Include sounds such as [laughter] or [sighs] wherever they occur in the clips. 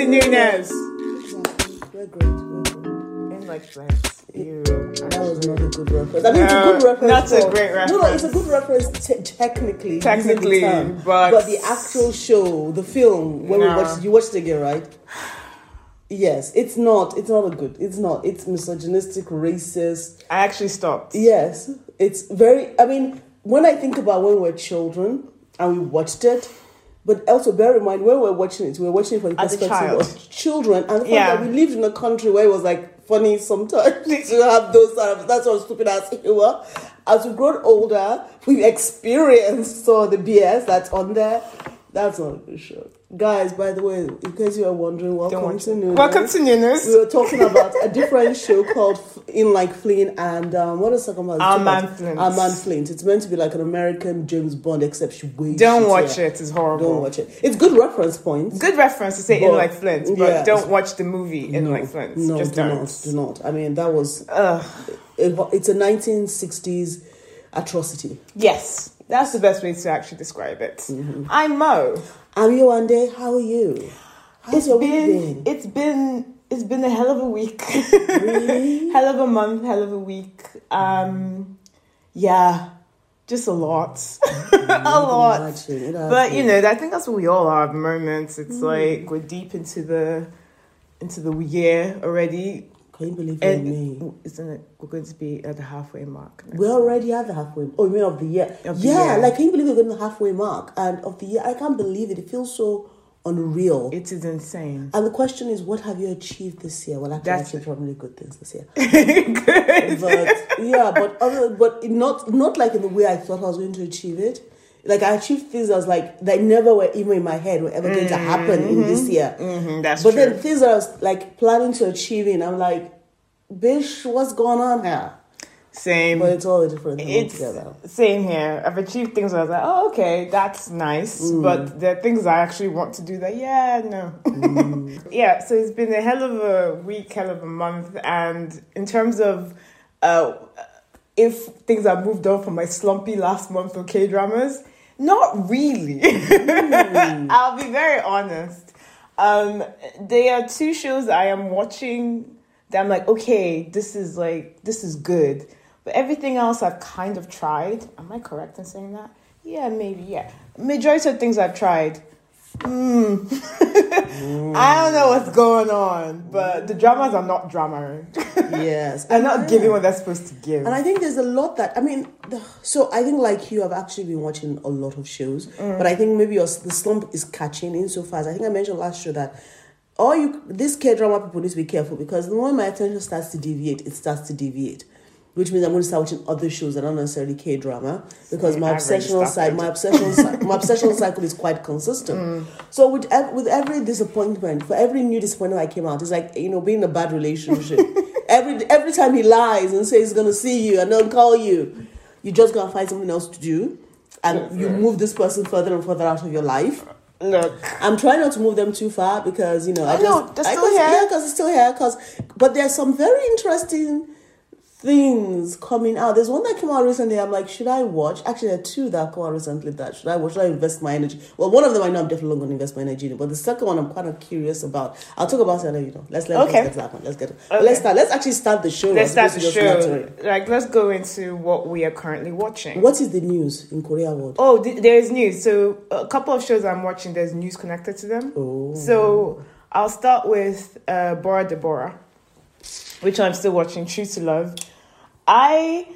to Noonas. We're great. We're great. Like flames. You. That was uh, not a good reference. I mean, it's a good reference. that's a for- great No, no, it's a good reference te- technically. using the Technically, term. but- the actual show, the film, when we watched, you watched it again, right? Yes, it's not. It's not a good. It's not. It's misogynistic, racist. I actually stopped. Yes, it's very. I mean, when I think about when we were children and we watched it, but also bear in mind when we were watching it, we were watching it from the As perspective of children, and the fact Yeah. that we lived in a country where it was like funny sometimes [laughs] to have those sort of that's what stupid ass [laughs] humor. As we've grown older, we've experienced some of the BS that's on there. That's not a good show. Guys, by the way, in case you are wondering, welcome to it. New Welcome to Noonas. we were talking about a different show called F- In Like Flynn and um, what is it talking about? Our Man Flint. Our Man Flint. It's meant to be like an American James Bond, except she way Don't shittier. watch it. It's horrible. Don't watch it. It's good reference points. Good reference to say in like Flint, but yeah. don't watch the movie in no, like Flint. No, Just do don't. not. Do not. I mean, that was Ugh. it, it's a 1960s atrocity. Yes, that's the best way to actually describe it. Mm-hmm. I'm Mo. I'm Yowande. How are you? How's It's your been, been? it's been it's been a hell of a week. Really? [laughs] hell of a month, hell of a week. Um yeah, just a lot. [laughs] a lot. Imagine, it has But you know, I think that's what we all are at the moment. It's Mm. like we're deep into the into the year already. Can you believe And me? Oh, isn't it we're going to be at the halfway mark We're already at the halfway. Oh, you mean of the year? Of the yeah, year. like can you believe we're going to the halfway mark and of the year? I can't believe it. It feels so unreal. It is insane. and the question is, what have you achieved this year? Well, actually, That's- I achieved probably good things this year. [laughs] Good. But yeah, but other, but not not like in the way I thought I was going to achieve it. Like I achieved things that was like that never were even in my head were ever going to happen in this year. Mhm, that's But true. then things that I was like planning to achieve, achieving, I'm like, bitch, what's going on here? Same. But it's all a different thing It's altogether. same here. I've achieved things where I was like, oh, okay, that's nice. Mm. But there are things I actually want to do that, yeah, no. Mm. [laughs] yeah, so it's been a hell of a week, hell of a month. And in terms of uh, if things have moved on from my slumpy last month of K dramas, not really. Mm. [laughs] I'll be very honest. Um, there are two shows I am watching that I'm like, okay, this is like, this is good. But everything else I've kind of tried. Am I correct in saying that? Yeah, maybe, yeah. Majority of things I've tried. Mm. [laughs] I don't know what's going on, but the dramas are not drama. yes, [laughs] They're not giving what they're supposed to give. And I think there's a lot that I mean. So I think like you have actually been watching a lot of shows, but I think maybe your the slump is catching in so fast. I think I mentioned last show that all you this K drama people need to be careful because the moment my attention starts to deviate, it starts to deviate. Which means I'm going to start watching other shows that are not necessarily K drama because my obsessional side, my obsessional, my obsessional cycle is quite consistent. [laughs] Mm. So with ev- with every disappointment, for every new disappointment I came out, it's like you know being in a bad relationship. [laughs] every every time he lies and says he's gonna see you and don't call you, you just gotta find something else to do, and you move this person further and further out of your life. Look, I'm trying not to move them too far because you know I, I know, just they're I still just- here. Yeah, because it's still here. Because but there's some very interesting things coming out. There's one that came out recently. I'm like, should I watch? Actually, there are two that come out recently. That should I watch? Should I invest my energy? Well, one of them I know I'm definitely not going to invest my energy in, but the second one I'm kind of curious about. I'll talk about it. let You know, let's let Okay. let's get that one. Let's get. But Okay. let's start. Let's actually start the show. let's start the opposed to just show. Like, let's go into what we are currently watching. What is the news in Korea world? Oh, th- there is news. So a couple of shows I'm watching, there's news connected to them. Oh. So I'll start with uh, Bora Deborah, which I'm still watching. True to Love. I,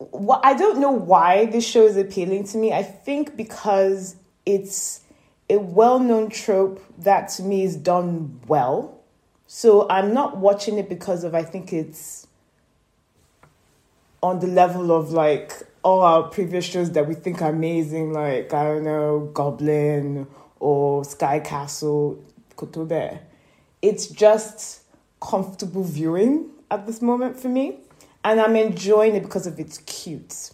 wh- I don't know why this show is appealing to me. I think because it's a well-known trope that to me is done well. So I'm not watching it because of I think it's on the level of like all our previous shows that we think are amazing, like I don't know, Goblin or Sky Castle, Kotobe. It's just comfortable viewing at this moment for me, and I'm enjoying it because of it's cute.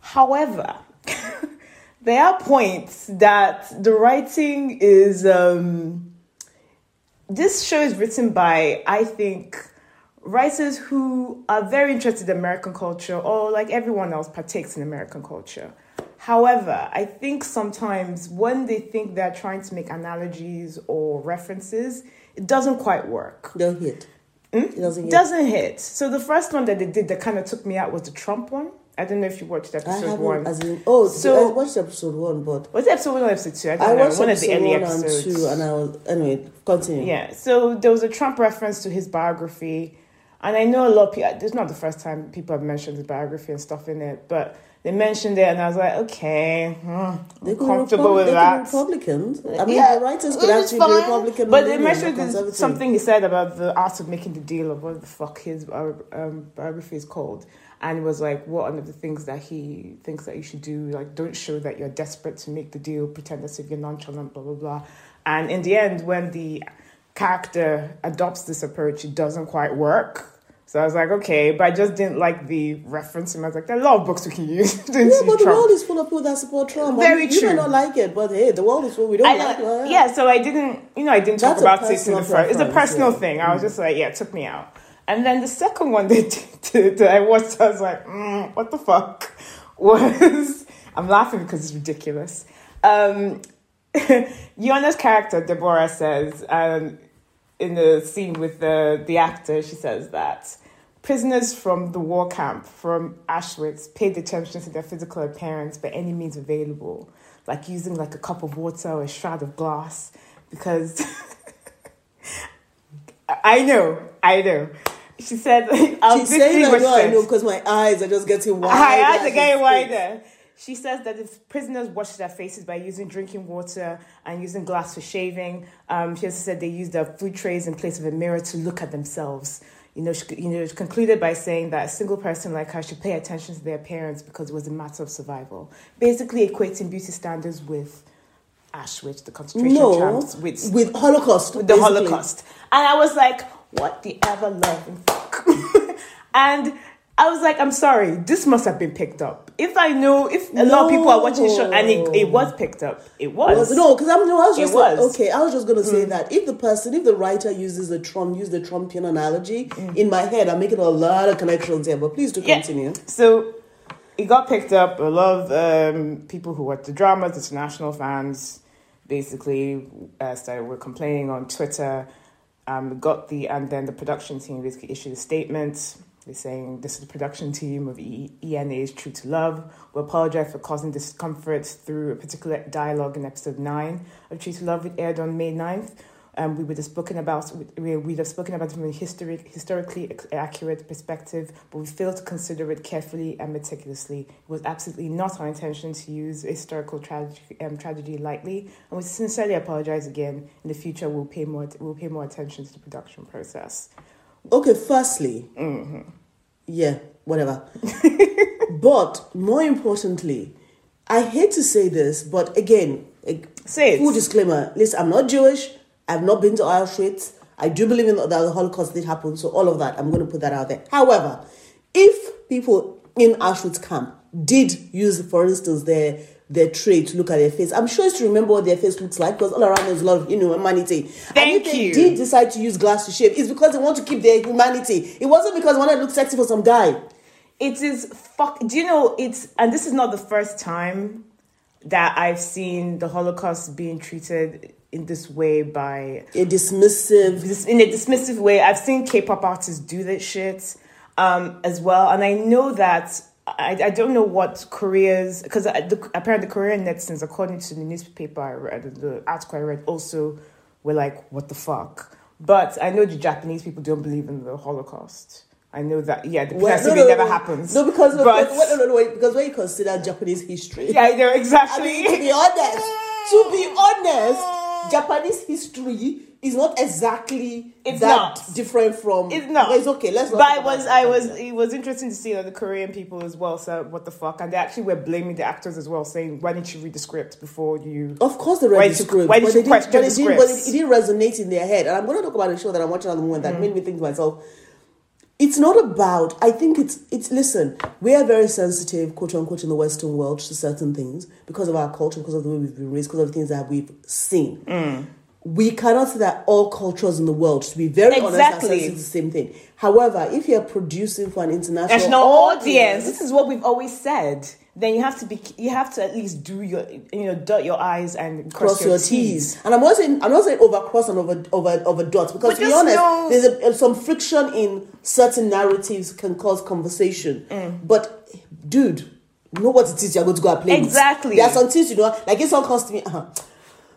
However, [laughs] there are points that the writing is. Um, this show is written by, I think, writers who are very interested in American culture or like everyone else partakes in American culture. However, I think sometimes when they think they're trying to make analogies or references, it doesn't quite work. Don't hit. It doesn't hit. Doesn't hit. So the first one that they did that kind of took me out was the Trump one. I don't know if you watched episode one. as in, oh, So- I watched episode one, but was it episode one or episode two? I don't I know. watched One of the episode early one episodes. and two, and I was anyway. Continue. Yeah, so there was a Trump reference to his biography, and I know a lot of people. This is not the first time people have mentioned his biography and stuff in it, but they mentioned it, and I was like, okay, hmm, I'm They be comfortable Repub- with they that. Republicans. I mean, Yeah, the writers could actually be fine. Republican, But they mentioned not this- conservative. something he said about the art of making the deal of what the fuck his um, biography is called. And it was like, what one of the things that he thinks that you should do, like, don't show that you're desperate to make the deal, pretend as if you're nonchalant, blah, blah, blah. And in the end, when the character adopts this approach, it doesn't quite work. So I was like, okay, but I just didn't like the reference. And I was like, there are a lot of books we can use. [laughs] Yeah, but the world is full of people that support Trump. I Very mean, You may not like it, but hey, the world is full. We don't I like it. yeah, so I didn't, you know, I didn't talk That's a about it in the first. It's a personal yeah. thing. I was just like, yeah, it took me out. And then the second one [laughs] they did, that I watched, I was like, mm, what the fuck? [laughs] Was I'm laughing because it's ridiculous. Um, Yona's character Deborah says um, in the scene with the the actor, she says that prisoners from the war camp from Auschwitz paid attention to their physical appearance by any means available, like using like a cup of water or a shroud of glass, because [laughs] I know, I know. She said, [laughs] "I'll She's saying I know, I know, because my eyes are just getting [laughs] wide. Her eyes are getting wider. She says that if prisoners wash their faces by using drinking water and using glass for shaving, um, she also said they use their food trays in place of a mirror to look at themselves. You know, she, you know, she concluded by saying that a single person like her should pay attention to their appearance because it was a matter of survival. Basically, equating beauty standards with Auschwitz, the concentration No, camps, with with Holocaust. with the basically. Holocaust. And I was like, what the ever loving fuck? and [laughs] I was like, I'm sorry, this must have been picked up. If I know, if a lot of people are watching the show and it, it was picked up, it was. No, because I'm no, I was just like, was. Mm. okay. I was just gonna say that if the person, if the writer uses the Trump, use the Trumpian analogy in my head, I'm making a lot of connections here. But please do Mm. Yeah. continue. So it got picked up. A lot of um, people who watch the dramas, international fans, basically uh, started were complaining on Twitter. Um, got the and then the production team basically issued a statement. They're saying this is the production team of e- ENA's True to Love. We apologize for causing discomfort through a particular dialogue in episode nine of True to Love. It aired on May 9th. Um, we would have spoken about we we'd have spoken about it from a historic, historically accurate perspective, but we failed to consider it carefully and meticulously. It was absolutely not our intention to use historical tragedy, um, tragedy lightly, and we sincerely apologize again. In the future, we'll pay more we'll pay more attention to the production process. Okay, firstly, Mm-hmm. Yeah, whatever. [laughs] but more importantly, I hate to say this, but again, a Say full disclaimer: listen, I'm not Jewish. I've not been to Auschwitz. I do believe in that the Holocaust did happen, so all of that, I'm going to put that out there. However, if people in Auschwitz camp did use, for instance, their their tray to look at their face, I'm sure it's to remember what their face looks like because all around there's a lot of inhumanity. Thank and if they you. did decide to use glass to shave, it's because they want to keep their humanity. It wasn't because they wanted to look sexy for some guy. It is fuck. Do you know it's and this is not the first time that I've seen the Holocaust being treated in this way by A dismissive. in a dismissive way. I've seen K-pop artists do that shit um, as well, and I know that. I, I don't know what Korea's because apparently the Korean netizens, according to the newspaper I read, the article I read, also were like, "What the fuck?" But I know the Japanese people don't believe in the Holocaust. I know that, yeah, the Well, no, no, never no. happens. No, because but wait, no, no, no, wait, because when you consider Japanese history, yeah, I know I exactly. mean, to be honest, to be [laughs] honest, Japanese history is not exactly It's that not. different from. It's not. It's okay. Let's. But I was, I was, it was interesting to see that the Korean people as well said, "What the fuck?" And they actually were blaming the actors as well, saying, "Why didn't you read the script before you?" Of course, they read did the script. why did you question the script? but it, it didn't resonate in their head. And I'm going to talk about a show that I'm watching at the moment Mm. that made me think to myself. It's not about. I think it's. It's listen. We are very sensitive, quote unquote, in the Western world to certain things because of our culture, because of the way we've been raised, because of the things that we've seen. Mm. We cannot say that all cultures in the world, to be very honest, Exactly. sensitive to the same thing. However, if you're producing for an international national audience. This is what we've always said. Then you have to be. You have to at least do your. You know, dot your i's and cross, cross your T's. And I'm not saying I'm not saying over cross and over over over dots because But to be honest, know- there's a, some friction in certain narratives can cause conversation. Mm. But dude, know what it is you're going to go and play with. Exactly. There are some things you know, like someone comes to me, uh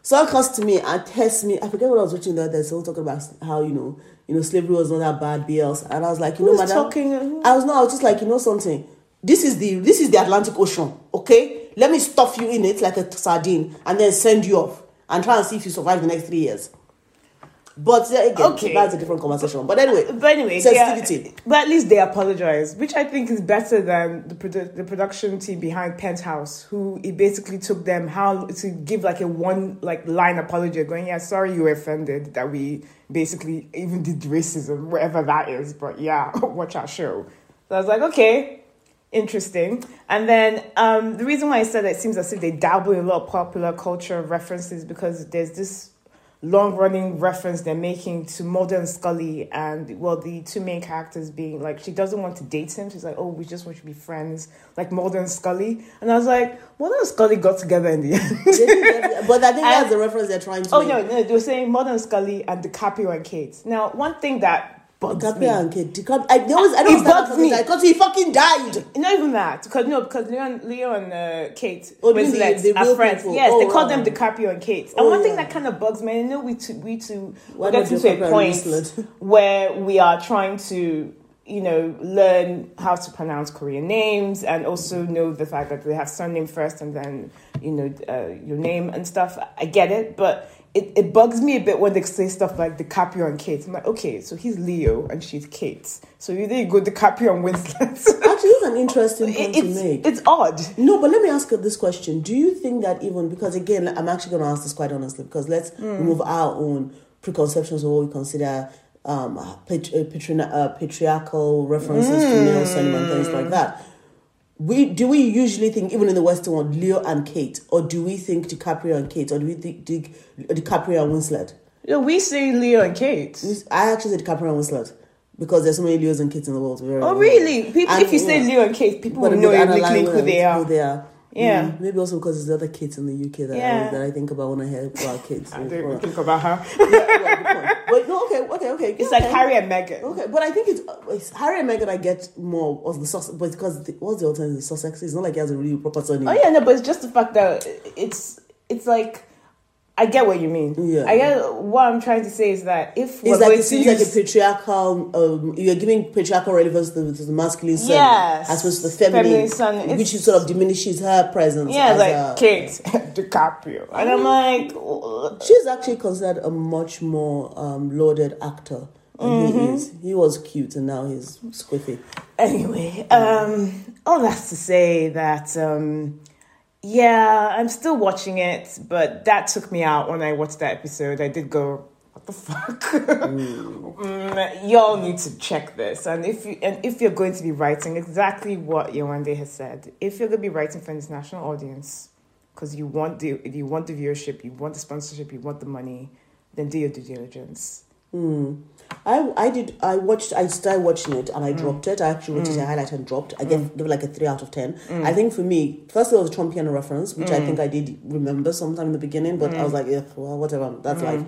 someone comes to me and tests me. I forget what I was watching the other day. Someone talking about how you know, you know, slavery was not that bad, BLs, and I was like, you know, madam, talking? I was not. I was just like, you know, something. This is the this is the Atlantic Ocean. Okay, let me stuff you in it like a sardine and then send you off and try and see if you survive the next three years. But uh, again, Okay. that's a different conversation. But anyway, But anyway, are- sensitivity. but at least they apologize, which I think is better than the produ- the production team behind Penthouse, who it basically took them how to give like a one like line apology, going, "Yeah, sorry you were offended that we basically even did racism, whatever that is, but yeah, [laughs] watch our show." So I was like, okay. Interesting. And then um, the reason why I said it seems as if they dabble in a lot of popular culture references because there's this long running reference they're making to Mulder and Scully and well the two main characters being like she doesn't want to date him. She's like, Oh, we just want to be friends, like Mulder and Scully. And I was like, Mulder and Scully got together in the end. They didn't get- but I think And- that's the reference they're trying to oh make. no, no, they were saying Mulder and Scully and DiCaprio and Kate. Now one thing that bugs me. DiCaprio and Kate. DiCaprio, I, there was, I It don't bugs me. because he fucking died. Not even that, because no, because Leo and, Leo and uh, Kate Oh, mean the- the are friends. people? Yes, Oh, they call wow. them DiCaprio and Kate. And Oh, one thing yeah. that kind of bugs me, I know we two, we two, we're getting to a point [laughs] where we are trying to, you know, learn how to pronounce Korean names and also know the fact that they have surname first and then, you know, uh, your name and stuff. I get it, but. It, it bugs me a bit when they say stuff like DiCaprio and Kate. I'm like, okay, so he's Leo and she's Kate. So you there you go, DiCaprio and Winslet. [laughs] Actually, it's an interesting point to it's, make. it's odd. No, but let me ask you this question. Do you think that even because again, I'm actually going to ask this quite honestly because let's Hmm. remove our own preconceptions of what we consider um, pat- uh, uh, patriarchal references to male cinema and things Hmm. like that. We do we usually think even in the Western world Leo and Kate, or do we think DiCaprio and Kate, or do we think Di- DiCaprio and Winslet? Yeah, we say Leo and Kate. I actually said DiCaprio and Winslet because there's so many Leos and Kates in the world. Oh, really? People, And, if you say. Leo and Kate, people will know would immediately who they are. Who they are. Yeah. Mm, maybe also because there's other kids in the UK that, Yeah. I, that I think about when I hear about kids. [laughs] I don't even think about her. well, good. [laughs] But no, okay, okay. It's yeah, like okay. Harry and Meghan. Okay, but I think it's, it's Harry and Meghan. I get more of the Sussex, but because the, what's the alternative? Sussex. It's not like he has a really proper surname. Oh yeah, no, but it's just the fact that it's it's like I get what you mean. Yeah. I get what I'm trying to say is that if we're It's like going it to seems use, like a patriarchal. Um, you're giving patriarchal relevance to, to the masculine surname Yes. as opposed to the feminine, Feminine surname. which sort of diminishes her presence. yeah, like a- Kate [laughs] DiCaprio, and I'm like. She's actually considered a much more um, lauded actor he Mm-hmm. is. He was cute and now he's squiffy. Anyway, um, all that's to say that, um, yeah, I'm still watching it, but that took me out when I watched that episode. I did go, what the fuck? [laughs] Mm, y'all need to check this. And if you, and if you're going to be writing exactly what Yawande has said, if you're going to be writing for an international audience, because you want the you want the viewership, you want the sponsorship, you want the money, then do your due diligence. Hmm. I I did I watched I started watching it Mm. and I mm. dropped it. I actually watched it, I mm. highlighted and dropped. I gave, mm. give it like a three out of ten. Mm. I think for me, first it was a Trumpian reference, which I think I did remember sometime in the beginning, but I was like, yeah, well, whatever, that's life.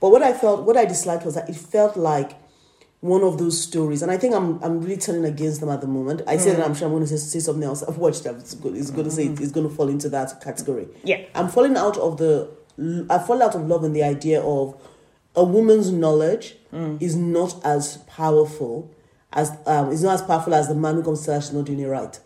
But what I felt, what I disliked was that it felt like one of those stories, and I think I'm I'm really turning against them at the moment. I said that I'm sure I'm going to say, say something else. I've watched them. It's good. It's going to say it, it's going to fall into that category. Yeah. I'm falling out of the. I fall out of love in the idea of a woman's knowledge Mm. is not as powerful as um is not as powerful as the man who comes to her she's not doing it right.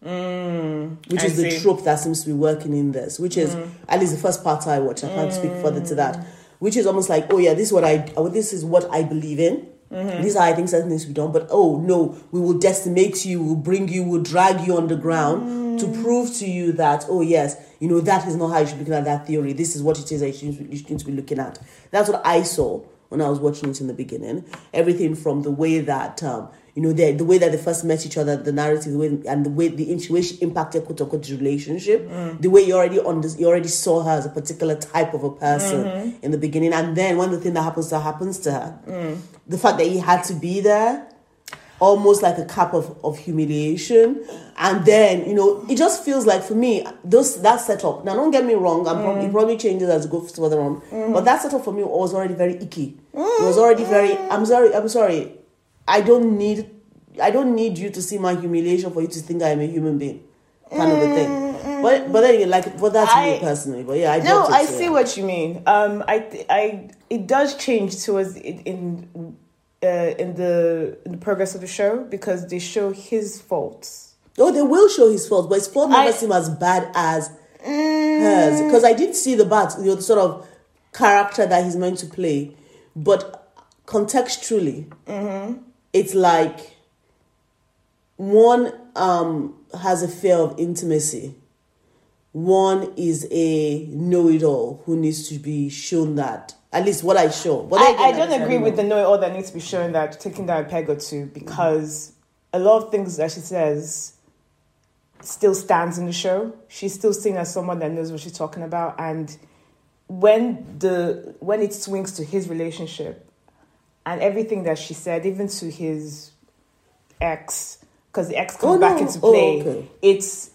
Which Mm. I is the see. Mm. trope that seems to be working in this, which is at least the first part I watch. I can't speak further to that. Which is almost like, oh yeah, this is what I oh, this is what I believe in. Mm-hmm. Is how I think certain things be done. But oh no, we will decimate you, we'll bring you, we'll drag you on the ground to Mm. prove to you that oh yes, you know that is not how you should be looking at that theory. This is what it is that you should, you should be looking at. That's what I saw when I was watching it in the beginning. Everything from the way that um, you know, the, the way that they first met each other, the narrative, the way, and the way the she impacted quote unquote relationship, mm. the way you already on you already saw her as a particular type of a person mm-hmm. in the beginning, and then when the thing that happens to her happens to her, mm. the fact that he had to be there, almost like a cup of, of humiliation, and then you know it just feels like for me those that setup. Now don't get me wrong, I'm probably, it mm. probably changes as it goes further on, mm-hmm. but that setup for me was already very icky. It was already very. I'm sorry. I'm sorry. I don't need I don't need you to see my humiliation for you to think I am a human being, kind of a thing. But but then again, like, but that's me personally. But yeah, I No, I see yeah. what you mean. Um, I, I, it does change towards in, in, uh, in the in the progress of the show because they show his faults. Oh, they will show his faults, but his fault never I- seem as bad as hers. Because I did see the bad, you know, the sort of character that he's meant to play, but contextually, it's like one um has a fear of intimacy. One is a know-it-all who needs to be shown that. At least what I show. But I, again, I don't agree with the know it all that needs to be shown that taking down a peg or two because a lot of things that she says still stands in the show. She's still seen as someone that knows what she's talking about, and when the when it swings to his relationship and everything that she said, even to his ex, because the ex comes Oh, back no. into Oh, play, okay. it's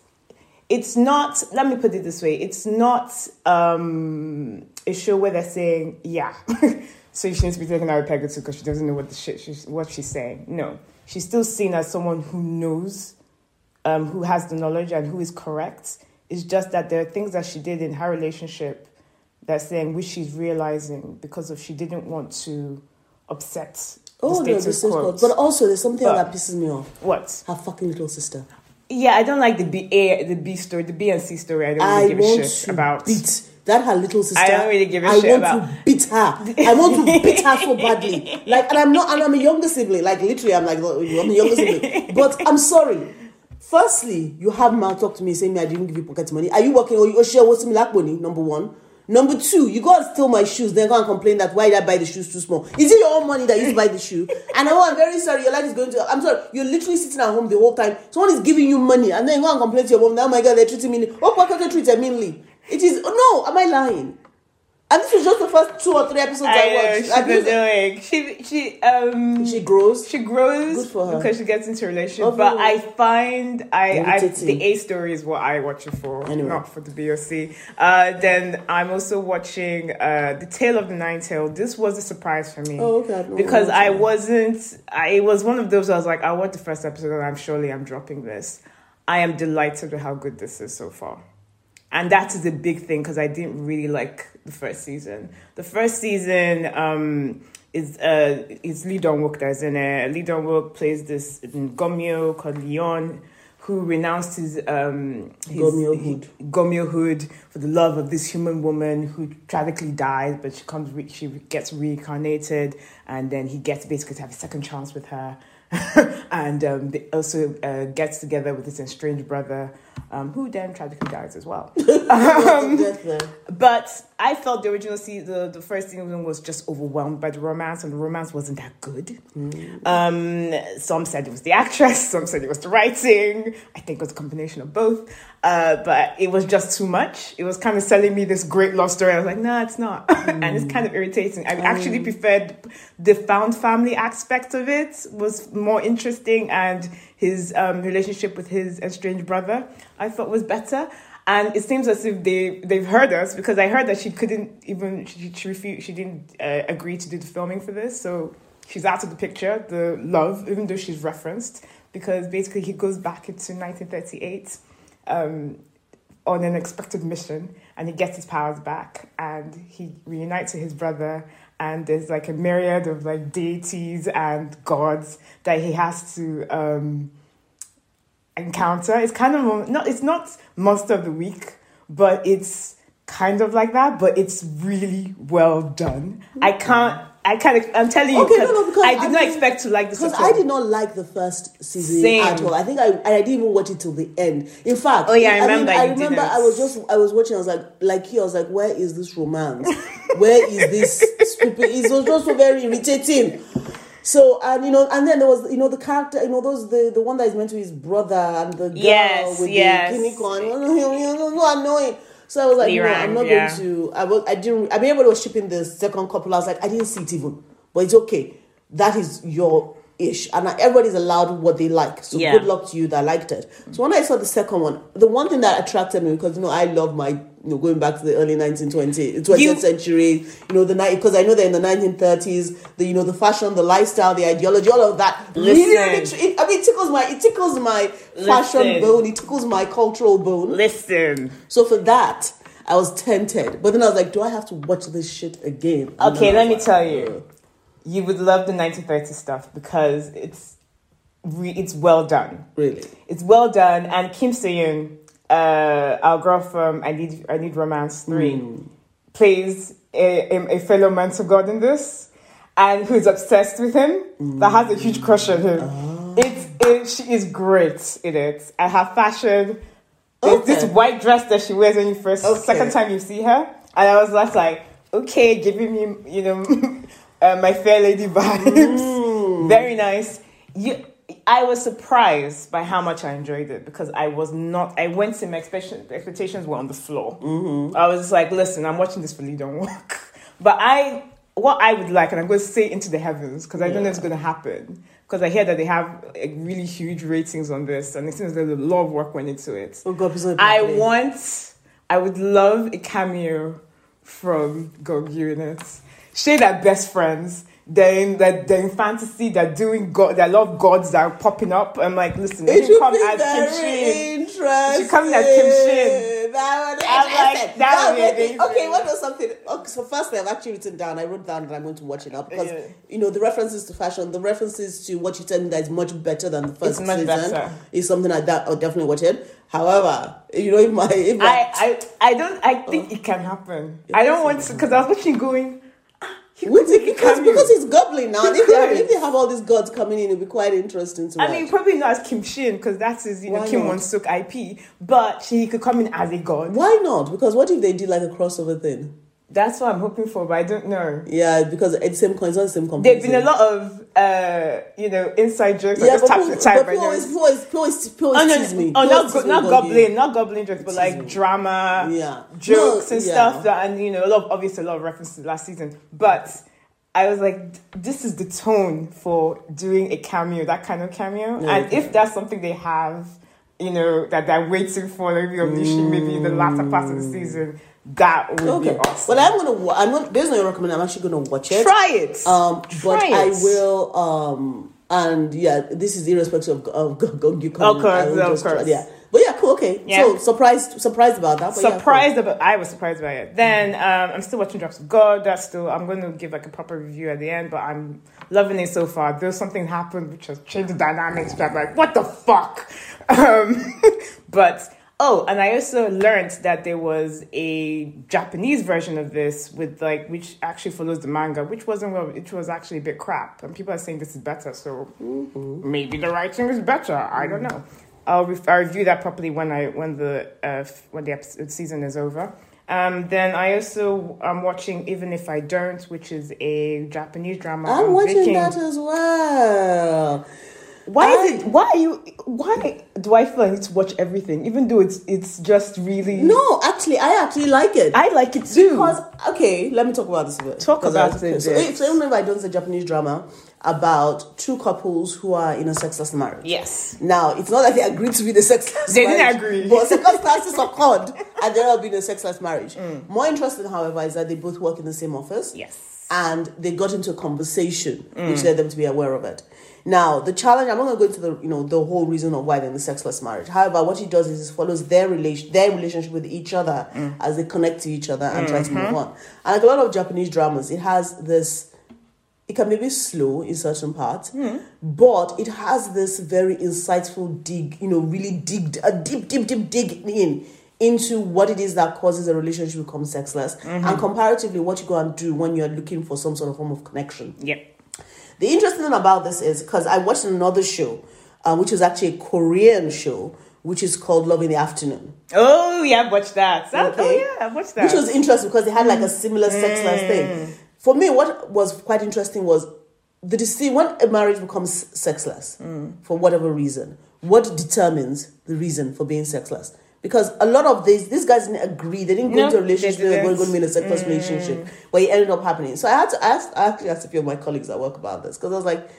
it's not. Let me put it this way: it's not um, a show where they're saying, "Yeah, [laughs] so she needs to be taken out of peg or two because she doesn't know what the shit she's what she's saying." No, she's still seen as someone who knows, um, who has the knowledge and who is correct. It's just that there are things that she did in her relationship that's saying which she's realizing because of she didn't want to upset Oh, the no, status status quo. But also, there's something But- that pisses me off. what? Her fucking little sister. Yeah, I don't like the B A the B story, the B and C story. I don't I really give want a shit to about. beat that her little sister. I don't really give a I shit want about- to beat her. I want to beat her so badly. [laughs] Like, and I'm not, and I'm a younger sibling. Like, literally, I'm like, I'm a younger sibling. But I'm sorry. Firstly, you have mal talk to me saying me I didn't give you pocket money. Are you working or you oh, share what's me like money? Number one. Number two, you go and steal my shoes, then go and complain that why did I buy the shoes too small? Is it your own money that you buy the shoe? [laughs] And oh, I'm very sorry, your life is going to. I'm sorry, you're literally sitting at home the whole time. Someone is giving you money, and then you go and complain to your mom. That, oh my god, they're treating me. Oh, why can't they treat her meanly? It is no. Am I lying? And this was just the first two or three episodes I, I watched. she's I been doing. She she um she grows. she grows Good for her. because she gets into a relationship. Good But her. I find I, I the A story is what I watch it for, Anyway. not for the BOC. Uh, then I'm also watching uh, the Tale of the Nine Tail. This was a surprise for me. Oh, okay. I've because I wasn't. I, it was one of those. I was like, I watched the first episode, and I'm surely I'm dropping this. I am delighted with how good this is so far, and that is a big thing because I didn't really like the first season. The first season um, is uh is Lee Dong Wook that's in it. Lee Dong Wook plays this Gumiho called Lee Yeon. Who renounced his um his. Gumihohood for the love of this human woman who tragically dies, but she comes re- she gets reincarnated, and then he gets basically to have a second chance with her, [laughs] and um, they also uh, gets together with his estranged brother, um, who then tragically dies as well. There. [laughs] But I felt the original season, the, the first season was just overwhelmed by the romance, and the romance wasn't that good. Um, some said it was the actress, some said it was the writing. I think it was a combination of both. Uh, but it was just too much. It was kind of selling me this great love story. I was like, nah, it's not. [laughs] and it's kind of irritating. I actually preferred the found family aspect of it was more interesting, and his um, relationship with his estranged brother I thought was better. And it seems as if they they've heard us because I heard that she couldn't even she she refused she didn't uh, agree to do the filming for this, so she's out of the picture. The love, even though she's referenced, because basically he goes back into 1938 um, on an expected mission, and he gets his powers back, and he reunites with his brother. And there's like a myriad of like deities and gods that he has to um, encounter. It's kind of not it's not monster of the week, but it's kind of like that. But it's really well done. I can't. I can't. I'm telling you, Okay, no, no, because I did I not mean, expect to like this. Because. I did not like the first season Same. at all. I think I I didn't even watch it till the end. In fact, Oh, yeah, I remember I you remember didn't. I was just I was watching. I was like like here. I was like, where is this romance? where is this stupid? It was just so very irritating. So and you know, and then there was you know the character, you know those the the one that is meant to be his brother and the girl Yes, with yes. the guinea corn, annoying. So I was like, no, I'm not yeah. going to. I was, I didn't. I mean, everybody was shipping the second couple. I was like, I didn't see it even, but it's okay. That is your ish, and everybody's allowed what they like. So Yeah. good luck to you that liked it. So when I saw the second one, the one thing that attracted me because you know I love my you know going back to the early 1920s, 20th You- century. You know the night because I know that in the 1930s, the you know the fashion, the lifestyle, the ideology, all of that. Listen. it, I mean, it tickles my it tickles my fashion Listen. bone. It tickles my cultural bone. Listen. So for that, I was tempted. But then I was like, do I have to watch this shit again? And Okay, let me tell you. You would love the 1930s stuff because it's re- it's well done. Really? It's well done, and Kim So-yeon, uh, our girl from I Need I Need Romance Three, Hmm. plays a, a, fellow mentor god in this, and who's obsessed with him. That has a huge crush on him. Ah. It's it, she is great in it, and her fashion. There's this white dress that she wears when you first Okay. second time you see her, and I was just like, okay, giving me you know [laughs] uh, my fair lady vibes. Mm. [laughs] Very nice. You, I was surprised by how much I enjoyed it because I was not. I went to my expectation, expectations were on the floor. Mm-hmm. I was just like, listen, I'm watching this for Lee Dong Wook, [laughs] but I what I would like, and I'm going to say into the heavens because I don't know if it's going to happen. Because I hear that they have like, really huge ratings on this, and it seems there's a lot of work went into it. Oh God, don't I want, I would love a cameo from Gong Yoo in it. Shade are best friends. They're in, they're, they're in fantasy, they're doing God, there are a lot of gods that are popping up. I'm like, listen, It you come as Kim Shin. She come as Kim Shin. That would be I'm like, interesting. that would be amazing. Okay, what was something? Okay, so first I've actually written down. I wrote down that I'm going to watch it up because Yeah. you know the references to fashion, the references to what you tell me that is much better than the first It's much season better. is something like that. I'll definitely watch it. However, you know, if my if my, I, I, I don't, I think oh. it can happen. I don't want to, because I was watching going, because because it's goblin now. If they, have, if they have all these gods coming in, it'll be quite interesting to I mean, probably not as Kim Shin, because that's his, you know, Why Kim? Won Suk IP, but he could come in as a god. Why not? Because what if they did like a crossover thing? That's what I'm hoping for, but I don't know. Yeah, because it's same coin, it's not the same company. There've been a lot of, uh, you know, inside jokes. Yeah, just but people, but people always, people always, people always, people Oh, no, tease me. oh not, go, not goblin, not goblin jokes, but like me. drama, Yeah. jokes No, and yeah. stuff that, and you know, a lot of obviously a lot of references last season. But I was like, this is the tone for doing a cameo, that kind of cameo. And okay. if that's something they have, you know, that they're waiting for, maybe unleashing, maybe in the latter part of the season, that would Okay. be awesome. Well, I'm gonna. I'm not. Based on your recommendation, I'm actually gonna watch it. Try it. Um, but Try I will. Um, and yeah, this is irrespective of of Gong Yoo coming. Of course, of just try- Yeah, but yeah, cool. Okay, Yeah. so surprised, surprised about that. But yeah, cool. surprised about I was surprised by it. Then um, I'm still watching Drops of God. That's still I'm going to give like a proper review at the end, but I'm loving it so far. There's something happened which has changed the dynamics. Which I'm like, what the fuck? [laughs] Um, [laughs] but oh, and I also learned that there was a Japanese version of this with like which actually follows the manga, which wasn't well. Which was actually a bit crap, and people are saying this is better. So maybe the writing is better. I don't know. I'll, re- I'll review that properly when I when the uh, when the episode, season is over. Um, then I also am watching Even If I Don't, which is a Japanese drama. I'm watching baking. that as well. Why I- is it? Why are you? Why do I feel I need to watch everything, even though it's it's just really? No, actually, I actually like it. I like it too. Because okay, let me talk about this a bit. Talk about I- it, So, if, so I remember I done a Japanese drama about two couples who are in a sexless marriage. yes, Now it's not that they agreed to be the sexless. [laughs] They didn't agree. but circumstances occurred, and they're all being a sexless marriage. Mm. More interesting, however, is that they both work in the same office. yes. and they got into a conversation Mm. which led them to be aware of it. Now, the challenge, I'm not going to go into the, you know, the whole reason of why they're in a sexless marriage. However, what he does is he follows their relation, their relationship with each other Mm. as they connect to each other and try to Mm-hmm. move on. And like a lot of Japanese dramas, it has this, it can be a bit slow in certain parts, Mm. but it has this very insightful dig, you know, really dig, a deep, deep, deep dig in into what it is that causes a relationship to become sexless Mm-hmm. and comparatively what you go and do when you're looking for some sort of form of connection. Yep. The interesting thing about this is because I watched another show, uh, which was actually a Korean show, which is called Love in the Afternoon. Oh yeah, I've watched that. So- Okay. Oh yeah, I've watched that. Which was interesting because they had like a similar sexless Mm. thing. For me, what was quite interesting was the decision when a marriage becomes sexless for whatever reason, what determines the reason for being sexless? Because a lot of these these guys didn't agree. They didn't go No, into a relationship. They, were going to be in a sexless relationship, but it ended up happening. So I had to ask. I actually asked a few of my colleagues at work about this because I was like,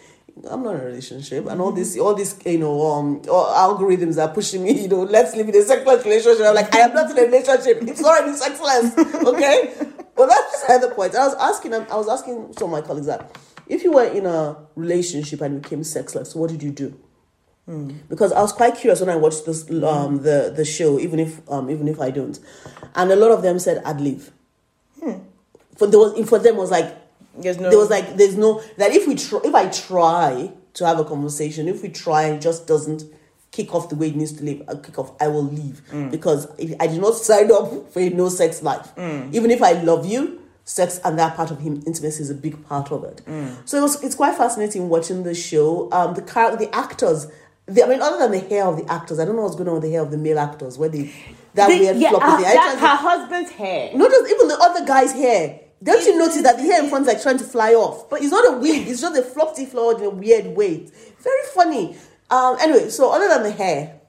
I'm not in a relationship, and all this, all these, you know, um, algorithms are pushing me. [laughs] You know, let's live in a sexless relationship. I'm like, I am not in a relationship. It's already sexless. Okay, well that's beside the point. I was asking. I was asking some of my colleagues that if you were in a relationship and became sexless, what did you do? because I was quite curious when I watched this um the the show, even if um even if I don't, and a lot of them said I'd leave. For there was for them was like There's no. there was like there's no that if we try if I try to have a conversation, if we try it just doesn't kick off the way it needs to live kick off, I will leave because if I did not sign up for a no sex life. Even if I love you, sex and that part of him intimacy is a big part of it. So it was it's quite fascinating watching the show. Um, the car the actors. The, I mean, other than the hair of the actors, I don't know what's going on with the hair of the male actors. Where they that The- weird yeah, floppy uh, thing. I that- tried to- her husband's hair. not just even the other guy's hair. Don't you notice that the hair in front is like trying to fly off? But it's not a wig, it's just a floppy flower in a weird way. Very funny. Um anyway, so other than the hair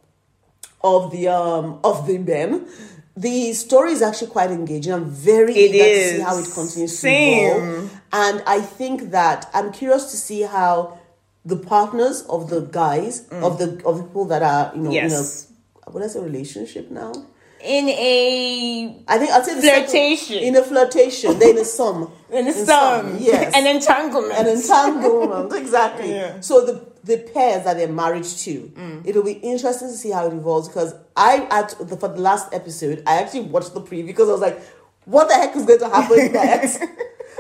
of the um of the men, the story is actually quite engaging. I'm very It eager to see how it continues Same. to evolve. And I think that I'm curious to see how the partners of the guys, of the of the people that are, you know, Yes. in a what is a relationship now? In a I think I'll say the second- Flirtation. in a flirtation, then a sum, in a In some yes, an entanglement. an entanglement, [laughs] exactly. Yeah. So the the pairs that they're married to, mm. it'll be interesting to see how it evolves. Because I at the for the last episode, I actually watched the preview because I was like, what the heck is going to happen [laughs] next?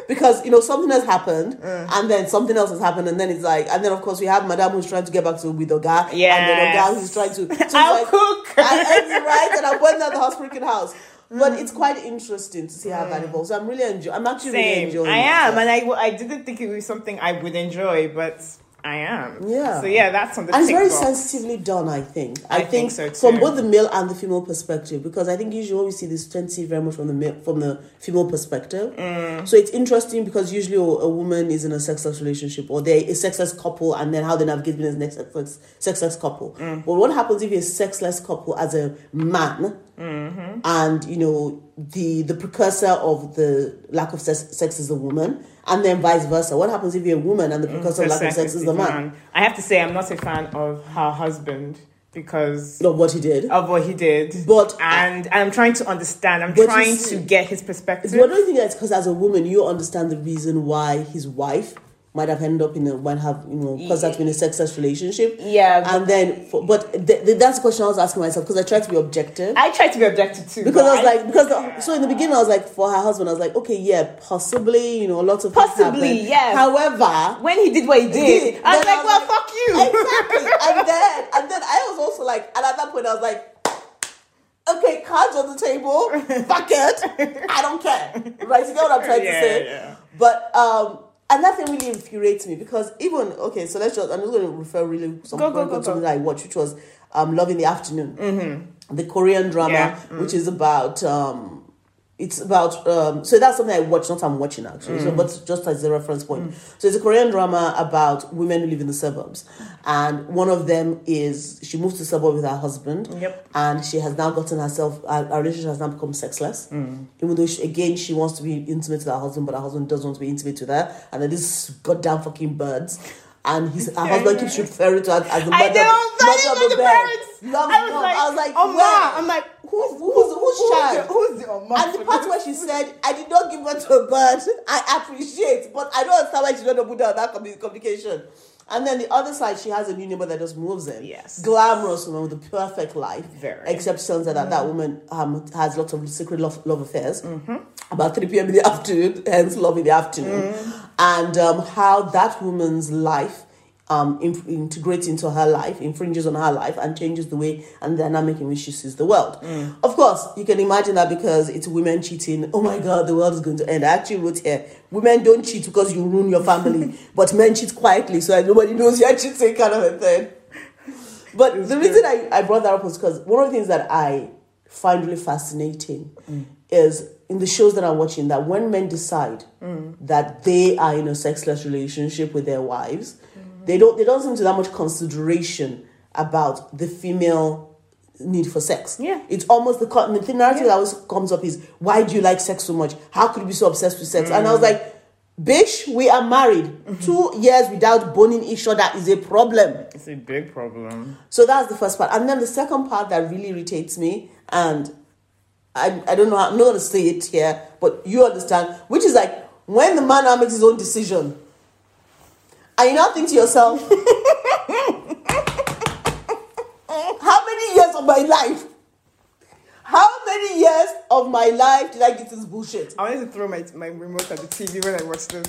Because you know something has happened, mm. and then something else has happened, and then it's like, and then of course we have Madame who's trying to get back to with Oga, yeah and then. Oga who's trying to. So I'll like, cook. and right, and I'm burning out the house, freaking house. But mm. it's quite interesting to see how that evolves. So I'm really enjoying. I'm actually really enjoying. I it. am, and I, I didn't think it was something I would enjoy, but I am. Yeah. So yeah, that's something. and it's very sensitively done, I think. I think so from both the male and the female perspective, because I think usually we see this tend to see very much from the male, from the female perspective. Mm. So it's interesting because usually a, a woman is in a sexless relationship or they're a sexless couple, and then how they navigate being a next sexless, sexless couple. Mm. But what happens if you're a sexless couple as a man, Mm-hmm. and you know the the precursor of the lack of sex, sex is a woman, and then vice versa? What happens if you're a woman and the mm, precursor of lack of sex is the man? I have to say, I'm not a fan of her husband because Of what he did. of what he did. But- and I'm trying to understand. I'm trying see- to get his perspective. Well, I don't think that's because as a woman you understand the reason why his wife might have ended up in a might have you know because that's been a sexless relationship. Yeah, and then for, but th- th- that's the question I was asking myself because I tried to be objective. I tried to be objective too. because I was like, because the, so in the beginning I was like, for her husband, I was like, okay, yeah, possibly, you know, a lot of Possibly, yeah. However, when he did what he did, did. I was like, well, fuck you. Exactly. [laughs] and then and then I was also like, and at that point I was like, okay, cards on the table, fuck it, I don't care. Right? You know what I'm trying [laughs] Yeah, to say? yeah. But um. And that thing really infuriates me because even okay, so let's just I'm just going to refer really some Go, go, go, something that I watched, which was um, Love in the Afternoon, the Korean drama, Mm-hmm. Which is about um, it's about um, so that's something I watch, not I'm watching actually. Mm. So, but just as a reference point, so it's a Korean drama about women who live in the suburbs, and one of them is she moved to the suburb with her husband, Yep. and she has now gotten herself her, her relationship has now become sexless, Mm. even though she, again she wants to be intimate with her husband, but her husband doesn't want to be intimate with her, and then this goddamn fucking birds. And his, her husband keeps referring to her as the I mother, know, mother I of the the birds. Love, I was love. like, I was like, oh, where? I'm like, who's who's who's child? the, who's the And the part where she said, I did not give birth to a bird, [laughs] I appreciate, but I don't understand why she don't put down that commu- communication. And then the other side, she has a new neighbor that just moves in. Yes. Glamorous woman with the perfect life. Very. Except turns out that that woman um, has lots of secret love, love affairs. Mm-hmm. About 3 p.m. in the [laughs] afternoon, hence love in the afternoon. Mm. And um, how that woman's life um, in, integrates into her life, infringes on her life, and changes the way and the dynamic in which she sees the world. Mm. Of course, you can imagine that because it's women cheating. Oh my God, the world is going to end. I actually wrote here: women don't cheat because you ruin your family, [laughs] but men cheat quietly so that nobody knows you're cheating, kind of a thing. But the reason I, I brought that up was because one of the things that I find really fascinating is in the shows that I'm watching that when men decide Mm. that they are in a sexless relationship with their wives. They don't they don't seem to that much consideration about the female need for sex. Yeah. It's almost the, the narrative that always comes up is why do you like sex so much? How could you be so obsessed with sex? And I Mm. was like, bitch, we are married. Mm-hmm. Two years without boning each other is a problem. It's a big problem. So that's the first part. And then the second part that really irritates me, and I, I don't know, how, I'm not going to say it here, but you understand, which is like when the man now makes his own decision, and you now think to yourself, how many years of my life? How many years of my life did I get this bullshit? I wanted to throw my my remote at the TV when I watched this.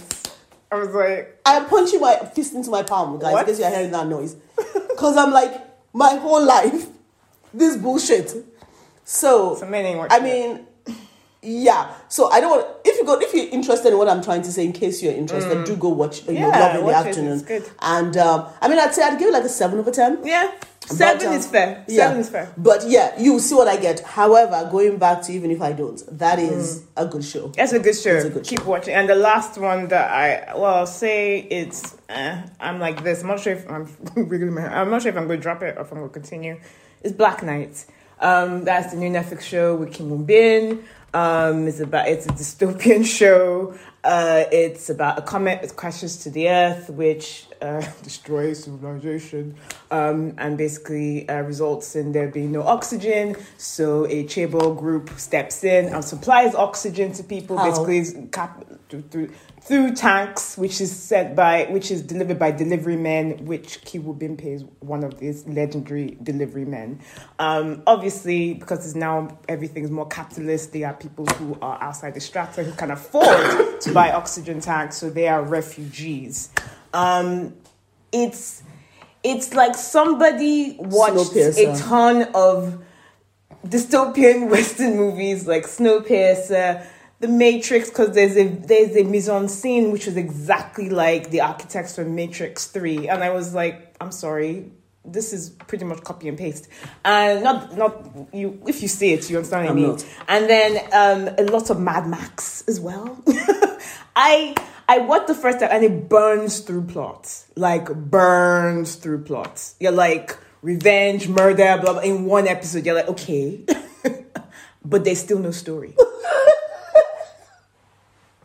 I was like, I am punching my fist into my palm, guys, What? in case you're hearing that noise. Because I'm like, my whole life, this bullshit. So, so I mean, yeah. So I don't want. If you go, if you're interested in what I'm trying to say, in case you're interested, do go watch. You know, Mm. Yeah, Love in the it, afternoon. And um, I mean, I'd say I'd give it like a seven over ten. yeah, seven um, is fair. Yeah. Seven is fair. But yeah, you will see what I get. However, going back to even if I don't, that is a good show. That's a good show. It's a good Keep watching. And the last one that I well I'll say it's uh, I'm like this. I'm not sure if I'm [laughs] wiggling my. I'm not sure if I'm going to drop it or if I'm going to continue. It's Black Knight. Um, that's the new Netflix show with Kim Woo-bin. Um, it's about it's a dystopian [laughs] show. Uh, it's about a comet that crashes to the earth, which uh, [laughs] destroys civilization, um, and basically uh, results in there being no oxygen. So a chaebol group steps in and supplies oxygen to people. How? Basically, cap- through, through through tanks, which is sent by which is delivered by delivery men, which Kiwu Bimpe is one of these legendary delivery men. Um, obviously, because it's now everything's more capitalist, there are people who are outside the strata who can afford to buy oxygen tanks, so they are refugees. Um, it's it's like somebody watched a ton of dystopian [laughs] Western movies like Snowpiercer, The Matrix, because there's a there's a mise en scene which was exactly like the architects from Matrix Three, and I was like, I'm sorry. This is pretty much copy and paste, and not not you. If you see it, you understand what I I'm mean. not. And then um, a lot of Mad Max as well. [laughs] I I watched the first time and it burns through plots, like burns through plots. You're like revenge, murder, blah blah. In one episode, you're like okay, [laughs] but there's still no story. [laughs]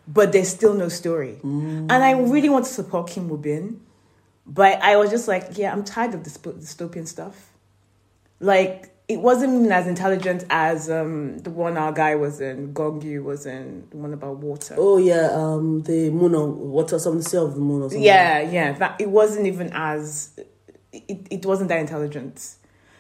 but there's still no story, and I really want to support Kim Woo-bin, but I was just like, yeah, I'm tired of this dystopian stuff. Like it wasn't even as intelligent as um, the one our guy was in. Gong Yoo was in the one about water. Oh yeah, um, the moon on water, something say of the moon or something. Yeah, yeah. That it wasn't even as it, it wasn't that intelligent.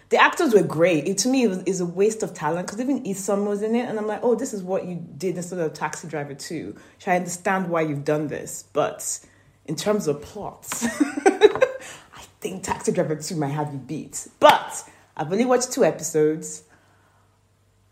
The actors were great. It to me it was is a waste of talent because even Esom was in it, and I'm like, oh, this is what you did instead of Taxi Driver Two. So I understand why you've done this, but in terms of plots, [laughs] I think Taxi Driver Two might have you beat. But I've only watched two episodes.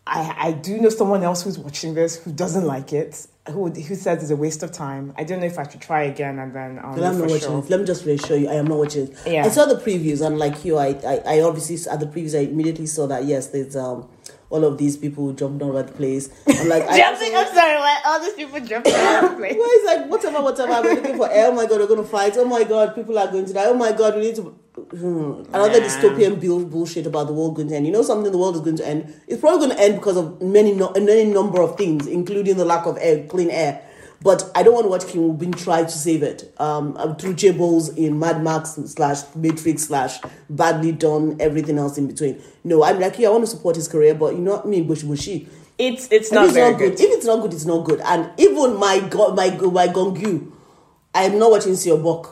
I, I do know someone else who's watching this who doesn't like it, who who says it's a waste of time. I don't know if I should try again and then um, I'm not watching sure. it. Let me just reassure you, I am not watching it. Yeah. I saw the previews, and like you, I, I, I obviously at the previews, I immediately saw that yes, there's um all of these people jumping all over the place. I'm like, I [laughs] Jumping, I'm sorry, why all these people jumping all over the [laughs] place? Well, it's like whatever, whatever. I'm looking for. Oh my god, we're gonna fight. Oh my god, people are going to die. Oh my god, we need to. Hmm. Another Nah. dystopian build bullshit about the world going to end. You know something, the world is going to end. It's probably going to end because of many, no, many number of things, including the lack of air, clean air. But I don't want to watch Kim Woo Bin try to save it um, uh, through chaebols in Mad Max slash Matrix slash badly done everything else in between. No, I'm like, yeah, I want to support his career, but you know what I mean, Bushi Bushi. It's it's not it's very not good. good. If it's not good, it's not good. And even my god, my my Gong Yoo, I'm not watching Seobok.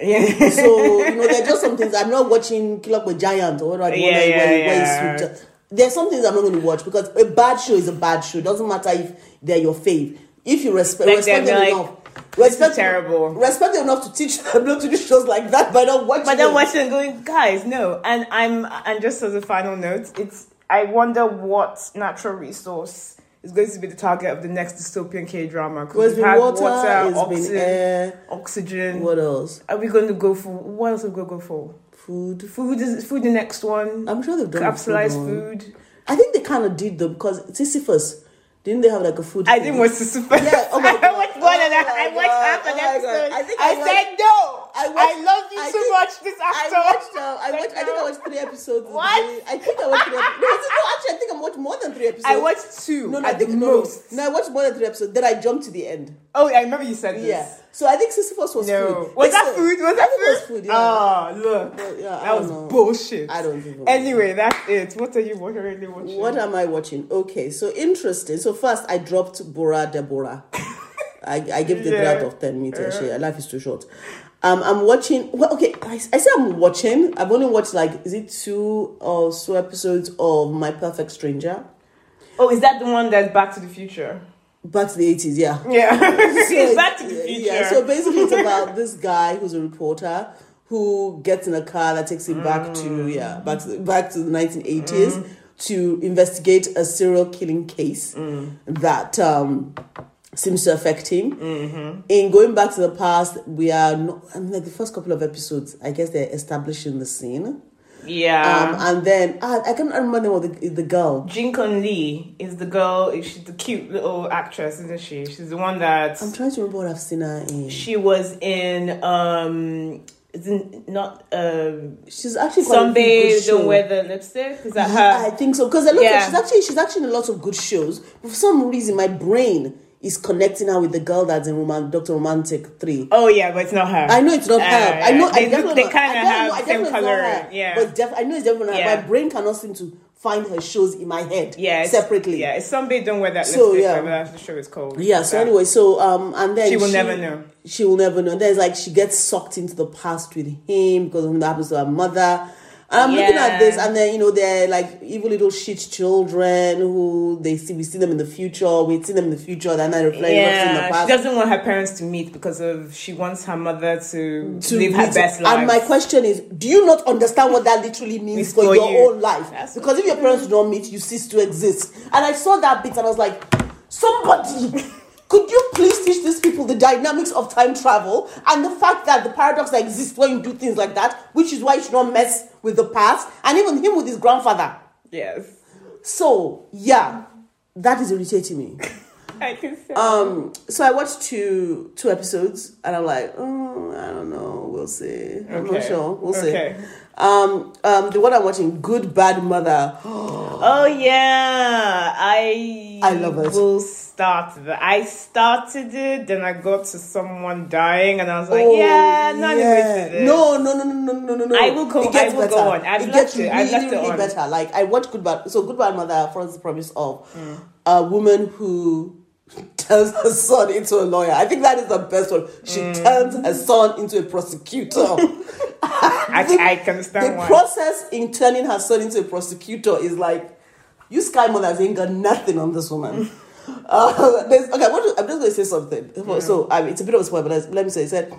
Yeah. So you know, there are just some things I'm not watching Kill Up with Giant or whatever. Yeah, where- yeah, where- yeah. There's some things I'm not going to watch because a bad show is a bad show. It doesn't matter if they're your fave. If you respect Like respect them like, enough. "This Respect terrible." Respect them enough to teach [laughs] them not to do shows like that, but not watching. But then watching and going, guys, no. And I'm and just as a final note, it's I wonder what natural resource is going to be the target of the next dystopian K drama. Well, it's we've water, water, it's oxygen, been air. oxygen. What else? Are we going to go for what else are we going to go for? Food. Food is food. The next one, I'm sure they've done capsulized one. food. I think they kind of did though because Sisyphus, Didn't they have like a food? I thing? didn't watch super. Yeah, oh my [laughs] God. Watched one and Oh I watched God. half an Oh episode. I think I, I watched- said no. I I, love you I too much. This I actor. watched. Uh, I Like, watched. I think I watched three episodes. What? I think I watched three episodes. No, no, actually, I think I watched more than three episodes. I watched two No, no, at the think no, no. most. No, I watched more than three episodes. Then I jumped to the end. Oh, I remember you said this. Yeah. So I think Sisyphus was No. food. Was But that still, food? Was that food? was food. Yeah. Oh, look. Yeah, that was know. bullshit. I don't even. Anyway, that's it. What are you watching? What am I watching? Okay, so interesting. So first, I dropped Bora Deborah. I, I gave the Yeah. out of ten meters. Yeah, life is too short. Um, I'm watching. Well, okay, I, I say I'm watching. I've only watched like is it two or so episodes of My Perfect Stranger. oh, is that the one that's Back to the Future? Back to the eighties, yeah. Yeah. [laughs] So [laughs] it's Back to the Future. Yeah, so basically it's about [laughs] this guy who's a reporter who gets in a car that takes him back to Mm. yeah, back to back to the nineteen eighties to investigate a serial killing case Mm. that um seems to affect him. Mm-hmm. In going back to the past, we are not I mean like the first couple of episodes, I guess they're establishing the scene. yeah. Um and then I, I can't remember the name of the, the girl. Jin Kun Lee is the girl. She's the cute little actress, isn't she? She's the one that I'm trying to remember what I've seen her in. she was in. Um, isn't not um. She's actually quite a Some pretty good babe show. don't wear the lipstick. Is that her I think so because Yeah. she's actually she's actually in a lot of good shows. But for some reason, my brain is connecting her with the girl that's in Roman, Doctor Romantic Three. Oh yeah, but it's not her. I know it's not Uh, her. I know. yeah. I They look- definitely they I definitely have know- same color, her. yeah. but def- I know it's definitely Yeah. her. My brain cannot seem to find her shows in my head. yeah, separately. Yeah, it's somebody don't wear that So, lipstick. yeah. whatever that's the show is called. Yeah. So anyway, so um, and then She will never know. She will never know. There's like she gets sucked into the past with him because of what happens to her mother. I'm looking at this, and then you know they're like evil little shit children who they see. We see them in the future. We see them in the future. They're not reflecting what's in the Yeah, past. she doesn't want her parents to meet because of she wants her mother to, to live her best life. And my question is, do you not understand what that literally means Means for, for your you. own life? That's because if your parents do not meet, you cease to exist. And I saw that bit and I was like, somebody, could you please teach these people the dynamics of time travel and the fact that the paradox that exists when you do things like that, which is why you should not mess with the past, and even him with his grandfather. yes, So yeah, that is irritating me. [laughs] I can say. Um, so I watched two two episodes, and I'm like, oh, I don't know, we'll see. I'm not sure, we'll Okay. see. Um, um, the one I'm watching, Good Bad Mother. [gasps] Oh yeah, I I love it. Will start that. I started it, then I got to someone dying, and I was like, Oh, yeah, not yeah. No, no, no, no, no, no, no, no. I will go- It gets I will better. go on. I've it gets it. really, it really better. Like I watched Good Bad. So Good Bad Mother follows the promise of Mm. a woman who [laughs] turns her son into a lawyer. I think that is the best one. She Mm. turns her son into a prosecutor. [laughs] [laughs] I, I can understand the why. process in turning her son into a prosecutor is like you sky mothers ain't got nothing on this woman. Uh, there's, okay, I I'm just going to say something. So I mean, it's a bit of a spoiler, but let me say. It said,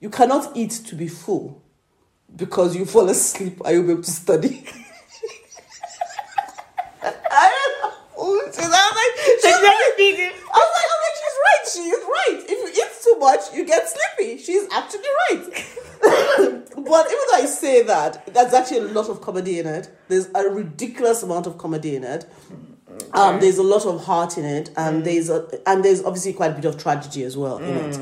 "You cannot eat to be full because you fall asleep. Are you able to study?" [laughs] I don't know. So I was like, she's never right. I was like, I was like, she's right. She is right. If you eat too much, you get sleepy. She's actually right. [laughs] but even though I say that, there's actually a lot of comedy in it. There's a ridiculous amount of comedy in it. Um, there's a lot of heart in it, and there's a and there's obviously quite a bit of tragedy as well in it.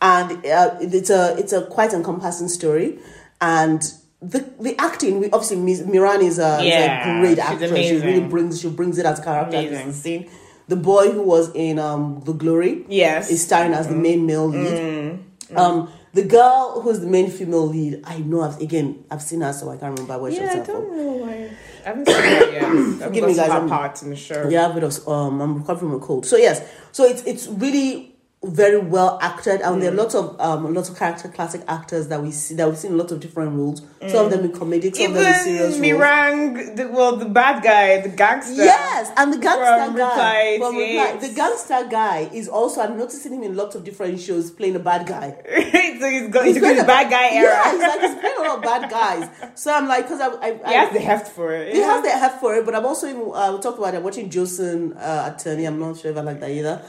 And uh, it's a it's a quite encompassing story, and the the acting we obviously Miran is a, Yeah, is a great actress. She really brings she brings it as character. Amazing. the scene. The boy who was in um The Glory Yes. is starring as the main male lead. Um, the girl who's the main female lead, I know. I've, again, I've seen her, so I can't remember where Yeah, I she's from. don't know why. I haven't seen that yet. [coughs] I've Forgive me, guys, I'm- parts in the show. Yeah, a bit um, I'm recovering from a cold. So yes, so it's it's really very well acted, and there are lots of um lots of character classic actors that we see that we've seen in lots of different roles. Some of them in comedic, some of them in serious Even roles. Mirang, the, well, the bad guy, the gangster. Yes, and the gangster guy Reply Reply, the gangster guy is also. I'm noticing him in lots of different shows playing a bad guy. [laughs] so he's got he's playing a- bad guy era. Yeah, he's like he's playing a lot of bad guys. So I'm like, because I, I, I he has the heft for it. He has the heft for it, but I'm also even, uh, we talked about it. I'm watching Joseon uh, Attorney. I'm not sure if I like that either.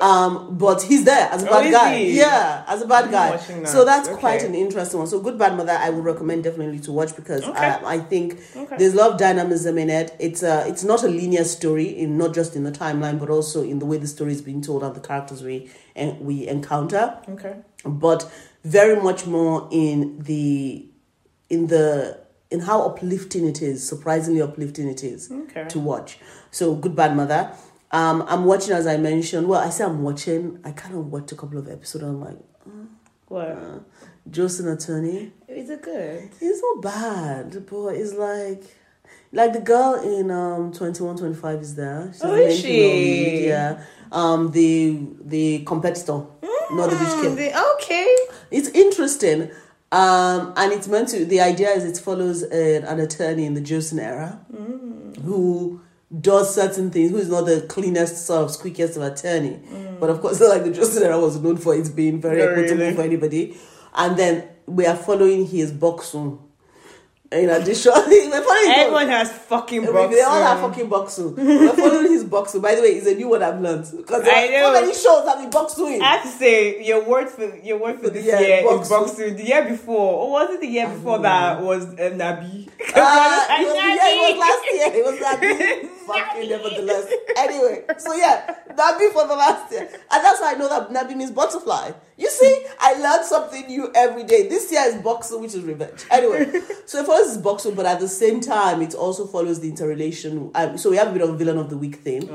Um, but he's there as a Oh, bad is guy. he? Yeah, as a bad guy. that. So that's Okay. quite an interesting one. So Good Bad Mother, I would recommend definitely to watch because Okay. um, I think Okay. there's a lot of dynamism in it. It's a, it's not a linear story, in not just in the timeline, but also in the way the story is being told and the characters we and we encounter Okay. but very much more in the in the in how uplifting it is surprisingly uplifting it is Okay. to watch so good bad mother um i'm watching as i mentioned well i say i'm watching i kind of watched a couple of episodes i'm like What? uh, Joseon attorney Is it good? it's not bad but it's like like the girl in um 2125 is there She's Oh, is she? yeah um the the competitor not the kid Mm, the- okay. it's interesting um and it's meant to the idea is it follows an, an attorney in the Joseon era who does certain things who is not the cleanest sort of squeakiest of attorney. But of course [laughs] like the Joseon era was known for its being very Oh, equitable really? for anybody. And then we are following his boxing in addition [laughs] we're following Everyone has fucking boxing. they all have fucking boxing. We're following his boxing. By the way, it's a new one I've learned because there I are so many shows that we boxing. I have to say your word for your word for this year, year is boxing. The year before, or was it the year before that was uh, Nabi? Uh, [laughs] it, was, Nabi. yeah, it was last year. It was Nabi. [laughs] fucking nevertheless. Anyway, so yeah, Nabi for the last year. And that's why I know that Nabi means butterfly. You see, I learn something new every day. This year is boxing, which is revenge. Anyway, [laughs] so it follows boxing, but at the same time, it also follows the interrelation. Um, so we have a bit of villain of the week thing,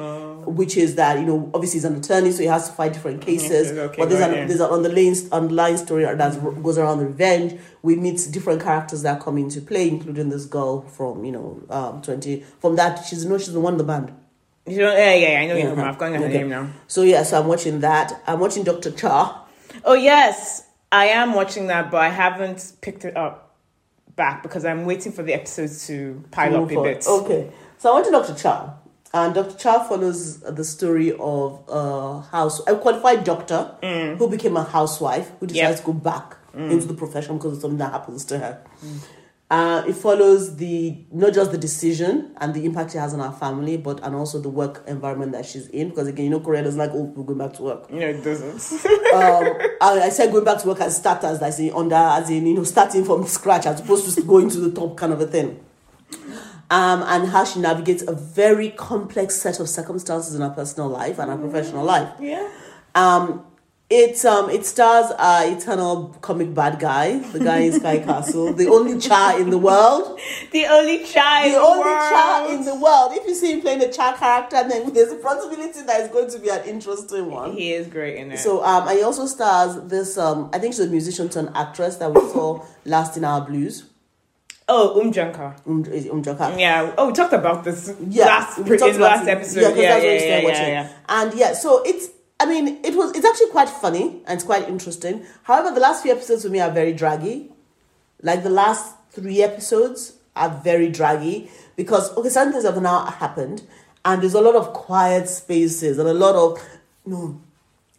which is that, you know, obviously he's an attorney, so he has to fight different cases. Okay, okay, but there's an, there's an underlying, underlying story that goes around the revenge. We meet different characters that come into play, including this girl from, you know, um, 20, from that, she's, no, she's the one in the band. You know, yeah, yeah, I know Yeah, you're from. I've got her name now. So yeah, so I'm watching that. I'm watching Dr. Cha. Oh yes, I am watching that, but I haven't picked it up back because I'm waiting for the episodes to pile up a bit. Okay. So I went to Dr. Cha. And Dr. Cha follows the story of a house, a qualified doctor who became a housewife who decides Mm. Yep. Mm. to go back into the profession because of something that happens to her. Uh, it follows the not just the decision and the impact it has on our family, but and also the work environment that she's in. Because again, you know, Korea doesn't like old people going back to work. No, it doesn't. [laughs] um, I, I said going back to work as starters, as in under, as in you know, starting from scratch, as opposed to [laughs] going to the top kind of a thing. Um, and how she navigates a very complex set of circumstances in her personal life and her professional life. yeah. Um, it um it stars uh eternal comic bad guy, the guy in Sky Castle, the only cha in the world, The only child. the only cha in the world. If you see him playing a cha character, then there's a possibility that it's going to be an interesting one. He is great in it. So um, and he also stars this um, I think she's a musician turned actress that we saw last in our blues. oh, Umjanka. Um, Umjaka. Yeah. Oh, we talked about this Yeah, last we talked in about last episode. Yeah, 'cause Yeah, that's yeah, yeah, yeah, yeah. And yeah, so it's I mean it was it's actually quite funny and it's quite interesting. However, the last few episodes for me are very draggy. Like the last three episodes are very draggy because okay, certain things have now happened and there's a lot of quiet spaces and a lot of no.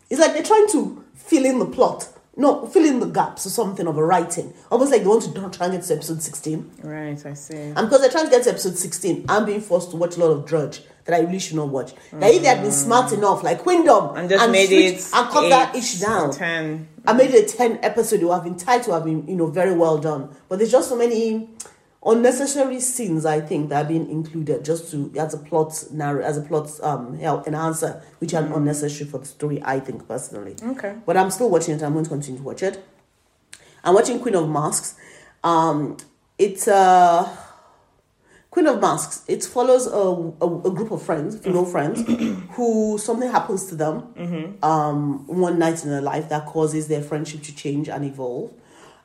It's like they're trying to fill in the plot. No, fill in the gaps or something of a writing. Almost like they want to not try and get to episode 16. Right, I see. And because they're trying to get to episode 16, I'm being forced to watch a lot of Drudge that I really should not watch. Now, if they had been smart enough, like Mm. And just made it and cut that ish down. Ten. I made it a 10 episode, it would have been tight to have been, you know, very well done. But there's just so many unnecessary scenes, I think, that are being included just to, as a plot narr- as a plot um, help enhancer, which are unnecessary for the story, I think, personally. Okay. But I'm still watching it. I'm going to continue to watch it. I'm watching Queen of Masks. Um, it's uh, Queen of Masks. It follows a, a, a group of friends, female friends, [clears throat] who something happens to them um, one night in their life that causes their friendship to change and evolve.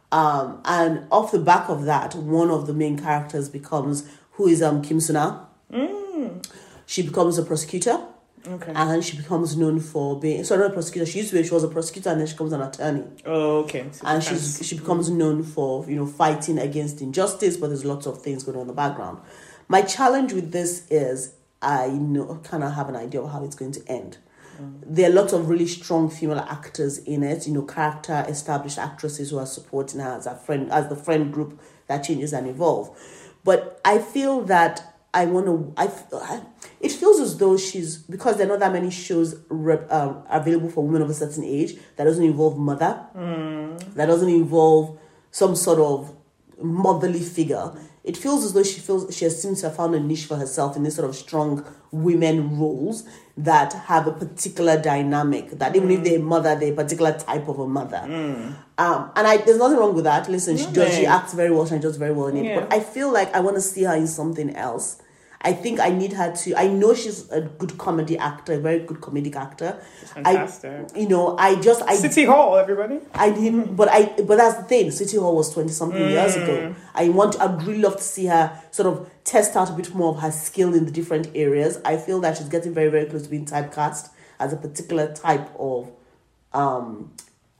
Um, and off the back of that, one of the main characters becomes who is um Kim Suna. She becomes a prosecutor Okay. and she becomes known for being sorry not a prosecutor she used to be she was a prosecutor and then she becomes an attorney. Oh, okay. So and she's she becomes known for you know fighting against injustice but there's lots of things going on in the background. My challenge with this is i know kind of have an idea of how it's going to end. Mm. There are lots of really strong female actors in it you know character established actresses who are supporting her as a friend as the friend group that changes and evolve. But i feel that I want to. I, It feels as though she's because there are not that many shows rep, um, available for women of a certain age that doesn't involve mother, that doesn't involve some sort of motherly figure. It feels as though she feels she has seems to have found a niche for herself in this sort of strong women roles that have a particular dynamic. That even if they're a mother, they're a particular type of a mother. Um, and I there's nothing wrong with that. Listen, she does she acts very well, she does very well in it. Yeah. But I feel like I want to see her in something else. I think I need her to. I know she's a good comedy actor, a very good comedic actor. fantastic. I, you know, I just I City Hall, everybody. I didn't, but I but that's the thing. City Hall was twenty something years Mm. ago. I want. I'd really love to see her sort of test out a bit more of her skill in the different areas. I feel that she's getting very very close to being typecast as a particular type of um,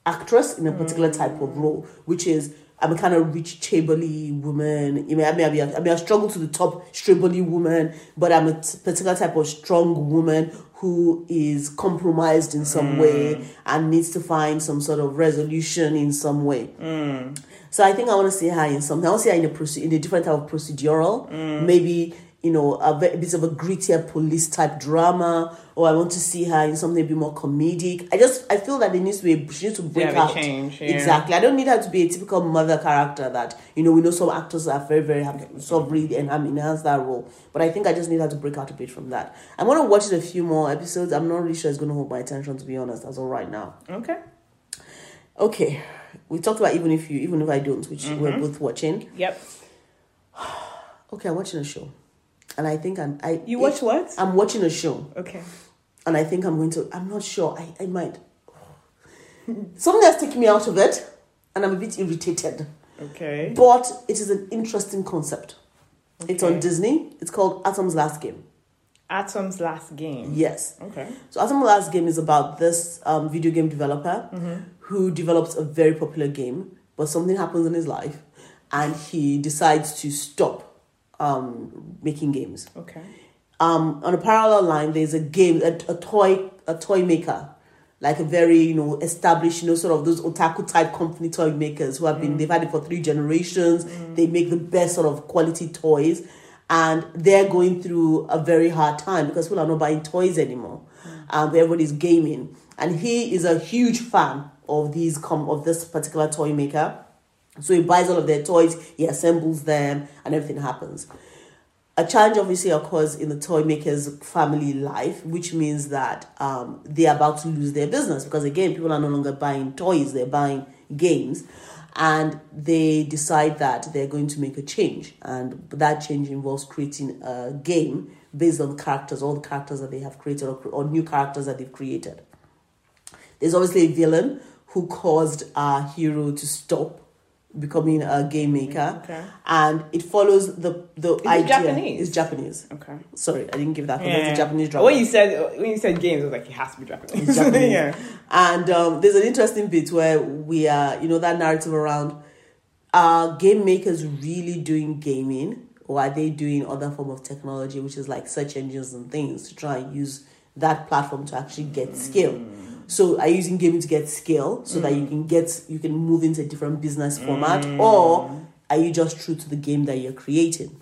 actress in a particular type of role, which is I'm a kind of rich Chamberlain woman. I mean, I mean, I mean, I, mean, I struggle to the top Chamberlain woman, but I'm a t- particular type of strong woman who is compromised in some way mm. and needs to find some sort of resolution in some way. Mm. So I think I want to see her in something. I want to see her in a proce- in a different type of procedural, mm. maybe you know a, bit- a bit of a grittier police type drama, or I want to see her in something a bit more comedic. I just I feel that there needs to be she needs to break Yeah, out. change, yeah. Exactly. I don't need her to be a typical mother character that you know we know some actors are very very happy of really and enhance that role. But I think I just need her to break out a bit from that. I'm gonna watch it a few more episodes. I'm not really sure it's gonna hold my attention to be honest. As of right now. Okay. Okay, we talked about even if you, even if I don't, which mm-hmm. we're both watching. Yep. [sighs] Okay, I'm watching a show, and I think I'm. I You watch what? I'm watching a show, Okay. and I think I'm going to. I'm not sure. I I might. Something has taken me out of it, and I'm a bit irritated. Okay. But it is an interesting concept. It's on Disney. It's called Atom's Last Game. Atom's Last Game. Yes. Okay. So Atom's Last Game is about this um, video game developer who develops a very popular game, but something happens in his life, and he decides to stop um, making games. Okay. Um, on a parallel line, there's a game, a, a toy, a toy maker, like a very you know established, you know, sort of those otaku type company toy makers who have been they've had it for three generations. They make the best sort of quality toys, and they're going through a very hard time because people are not buying toys anymore. Um, everybody's gaming, and he is a huge fan of these com of this particular toy maker. So he buys all of their toys, he assembles them, and everything happens a challenge obviously occurs in the toy maker's family life, which means that um, they're about to lose their business because again, people are no longer buying toys; they're buying games, and they decide that they're going to make a change, and that change involves creating a game based on characters, all the characters that they have created, or, or new characters that they've created. There's obviously a villain who caused our hero to stop becoming a game maker, Okay. and it follows the the it idea. Japanese? It's Japanese. Okay. Sorry, I didn't give that. Yeah. It's a Japanese drama. When you said when you said games, I was like, it has to be Japanese. It's Japanese. [laughs] yeah. And um, there's an interesting bit where we are, you know, that narrative around are game makers really doing gaming or are they doing other form of technology, which is like search engines and things to try and use that platform to actually get skill. So are you using gaming to get skill so that you mm. can get you can move into a different business format, mm. or are you just true to the game that you're creating?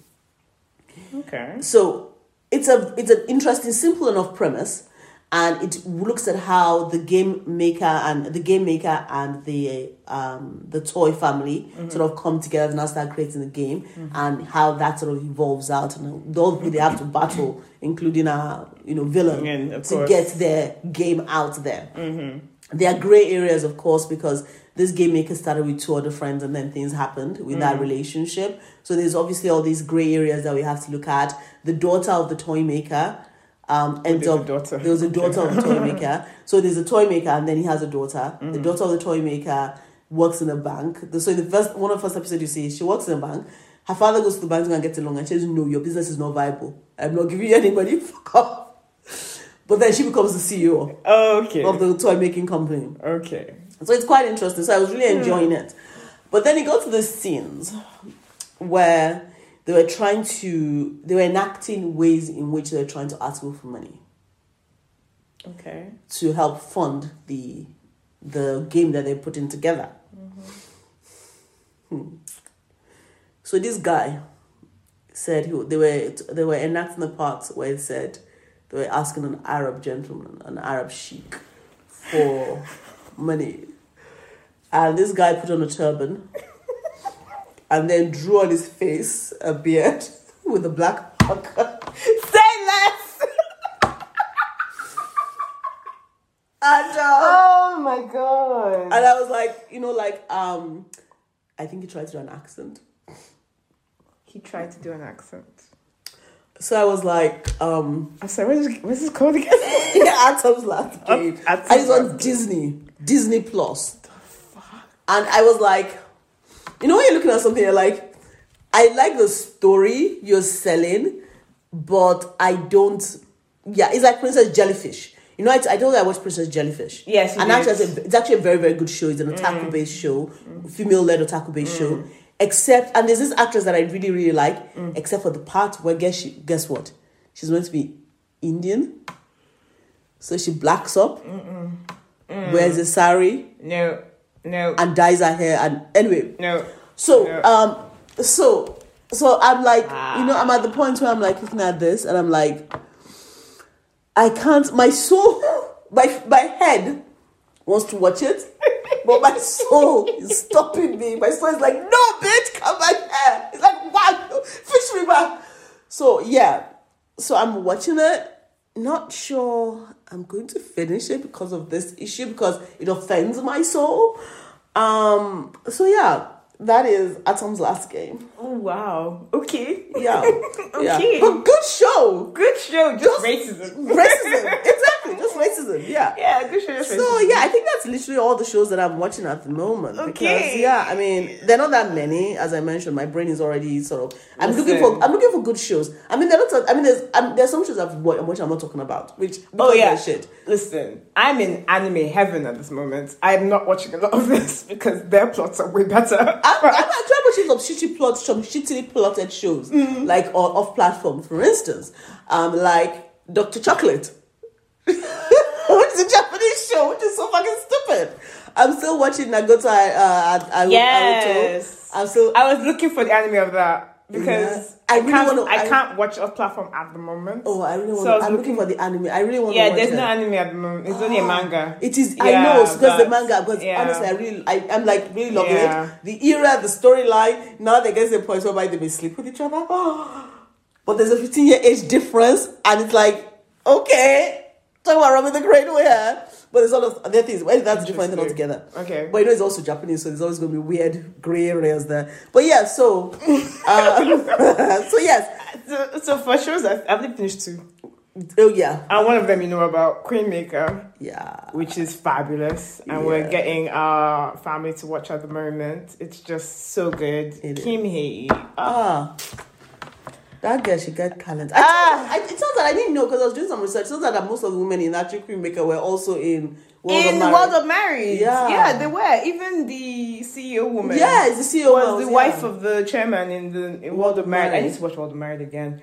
Okay. So it's a it's an interesting, simple enough premise, and it looks at how the game maker and the game maker and the um the toy family mm-hmm. sort of come together and now start creating the game, mm-hmm. and how that sort of evolves out, and all they have to battle, mm-hmm. including our you know villain, And to course. get their game out there. There are gray areas, of course, because this game maker started with two other friends and then things happened with that relationship. So there's obviously all these gray areas that we have to look at. The daughter of the toy maker um, ends up. There was a daughter of the toy [laughs] maker. So there's a toy maker and then he has a daughter. The daughter of the toy maker works in a bank. The- So the first one of the first episode you see, she works in a bank. Her father goes to the bank to and get a loan and she says, No, your business is not viable. I'm not giving you any money. [laughs] Fuck off. But then she becomes the CEO Okay. of the toy making company. okay. So it's quite interesting. So I was really enjoying it. But then it got to the scenes where they were trying to, they were enacting ways in which they were trying to ask people for money Okay. to help fund the the game that they're putting together. Hmm. So this guy said he, they were they were enacting the part where it said they were asking an Arab gentleman, an Arab sheik, for [laughs] money, and this guy put on a turban, and then drew on his face a beard [laughs] with a black marker. [laughs] Say less. [laughs] And, um, Oh my god. and I was like, you know, like um, I think he tried to do an accent. He tried to do an accent. So I was like, um, I'm sorry, what's this, what's this called again? Yeah, Atom's last game. Atom's and it's on Disney, Disney Plus. And I was like, you know, when you're looking at something, you're like, I like the story you're selling, but I don't. Yeah, it's like Princess Jellyfish. You know, I, I told you I watched Princess Jellyfish. Yes, and actually, it's, a- it's actually a very, very good show. It's an otaku based show, female led otaku based show. Except, and there's this actress that I really, really like, except for the part where guess she, guess what? She's going to be Indian. So she blacks up, wears a sari, No, no, and dyes her hair. And anyway, no. so Yeah. um, so so I'm like, you know, I'm at the point where I'm like looking at this, and I'm like, I can't. My soul, [laughs] my my head wants to watch it, but my [laughs] soul is stopping me. My soul is like, no, bitch, come back here. It's like, wow, fish me back. So yeah, so I'm watching it. Not sure I'm going to finish it because of this issue because it offends my soul. Um. So yeah, that is Atom's last game. Oh wow. Okay. Yeah. [laughs] yeah. Okay. But [laughs] good show. Good show. Just, Just- racism. Racism. Racism. Yeah. Yeah, good show. So yeah, I think that's literally all the shows that I'm watching at the moment. Because Okay. yeah, I mean, they're not that many. As I mentioned, my brain is already sort of. I'm looking for. I'm looking for good shows. I mean, there are not. I mean, there's. Um, there's some shows I've watched, which I'm not talking about. Which Oh yeah. shit. Listen, I'm in anime heaven at this moment. I'm not watching a lot of this [laughs] because their plots are way better. I'm, I'm actually watching some shitty plots, some shittily plotted shows, Mm. like on off platform. For instance, um, like Doctor Chocolate, [laughs] [laughs] which is a Japanese show, which is so fucking stupid. I'm still watching Nagoto. Uh, I, I, Yes. I'm still. I was looking for the anime of that because Yeah. I, I really can't. wanna- I, I- can't watch off platform at the moment. Oh, I really want. So I I'm looking, for the anime. I really want. Yeah, to watch there's it. no anime at the moment. It's only a [gasps] manga. It is. I know because the manga. Because yeah. honestly, I really, I, I'm like really loving Yeah. it. The era, the storyline. Now they get to the point whereby they may sleep with each other. [gasps] but there's a 15 year age difference, and it's like okay, talk about Robin the Great here. But there's all of other things. Well, that's different altogether. Okay. But you know, it's also Japanese, so there's always going to be weird gray areas there. But yeah, so, um, [laughs] [laughs] so yes, So, so for shows, I've, I've finished two. oh yeah, And one of them, you know about Queen Maker, yeah. which is fabulous. And we're getting our family to watch at the moment. It's just so good. It Kim Hee. Ah. That girl, she got talent. I, Ah. I, it turns out I didn't know because I was doing some research. It turns out that most of the women in that Queen Maker were also in World in Marriage. World of Marriage. Yeah. yeah, they were. Even the CEO woman. It's the CEO was the yeah. wife of the chairman in the in World of Marriage. I need to watch World of Marriage again.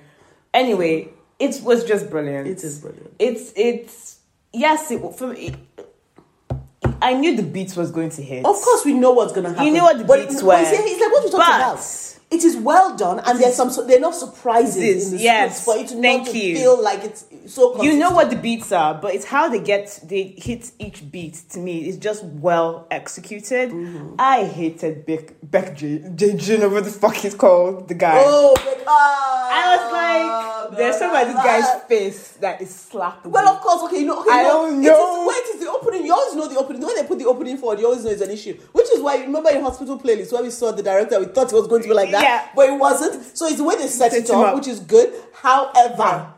Anyway, it was just brilliant. It is brilliant. It's it's yes. It, for me, I knew the beats was going to hit. Of course, we know what's gonna happen. You knew what the But beats it- were. but It's, like what we talked But- about. It is well done, and there's some. they're not surprises This- in the yes, for it to thank not to you. feel like it's so. You know what the beats are, but it's how they get they hit each beat. To me, it's just well executed. Mm-hmm. I hated Beck Beck J J Jin over the fuck he's called the guy. Oh, ah, I was like, there's something about this guy's face that is slapping. Well, of course, okay, you know, okay, I don't know. is, wait, it's the opening. You always know the opening. When they put the opening forward, you always know it's an issue. Which is why, remember in hospital playlist where we saw the director, we thought it was going to be like that, Yeah. but it wasn't. So it's the way they set Set it up, up. which is good. However,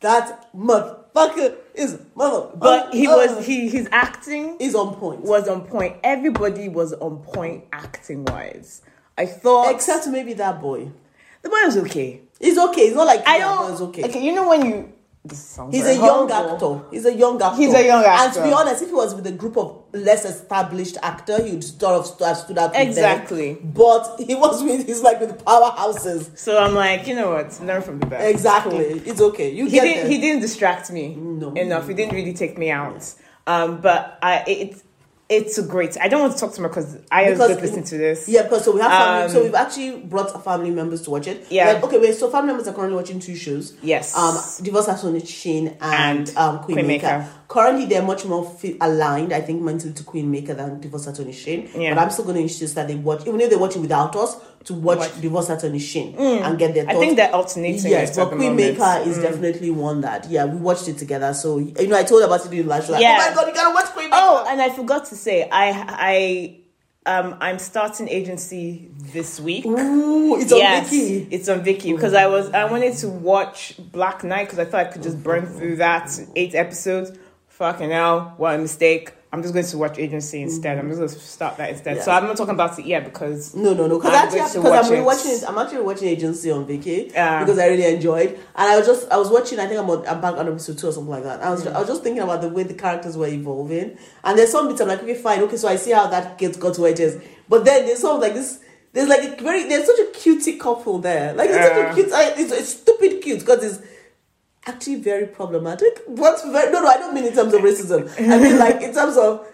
that motherfucker is mother. but he uh, was he his acting is on point. was on point. Everybody was on point acting wise. I thought Except maybe that boy. the boy was okay. He's okay. It's not like I don't. It's okay. Okay, you know when you. This sounds He's a young horrible. actor. He's a young actor. He's a young actor. And to be honest, if he was with a group of less established actor, you'd sort of have stood out them. Exactly. But he was with. He's like with powerhouses. So I'm like, you know what? Learn from the best. Exactly. It's okay. You He get didn't. He didn't distract me No. enough. He didn't really take me out. Um, but I it It's a great. I don't want to talk to her because I Because just listening to this. Yeah, because so we have family, Um, so we've actually brought our family members to watch it. Yeah. Like, okay, wait. So family members are currently watching two shows. Yes. Um, Divorce Attorney Shin and, And um, Queen, Queen Maker. Maker. Currently, they're much more fi- aligned, I think, mentally to Queen Maker than Divorce Attorney Shin. Yeah. But I'm still going to insist that they watch, even if they watch it without us, to watch, Watch. Divorce Attorney Shin and get their thoughts. I think they're alternating. Yes, but at the Queen moment. Mm. Maker is definitely one that yeah we watched it together. So you know I told about it in the last like Yeah. oh my god you gotta watch Queen Maker. Oh, and I forgot to say, I I um I'm starting agency this week. Ooh, it's on yes, Viki. it's on Viki because I was I wanted to watch Black Knight because I thought I could just burn through that eight episodes. Fucking hell, what a mistake! I'm just going to watch Agency instead. I'm just going to start that instead. So I'm not talking about it yet because No, no, no. Because actually, because I'm it. I'm actually watching Agency on Yeah. because I really enjoyed. And I was just, I was watching. I think I'm, on, I'm back on episode two or something like that. I was, Mm. I was just thinking about the way the characters were evolving. And there's some bits I'm like, okay, fine, okay, so I see how that gets got to where it is. But then there's some like this. There's like a very, there's such a cutie couple there. Like it's such a cute, I- it's, it's stupid cute because it's actually very problematic. What's very no, no, I don't mean in terms of racism. I mean like in terms of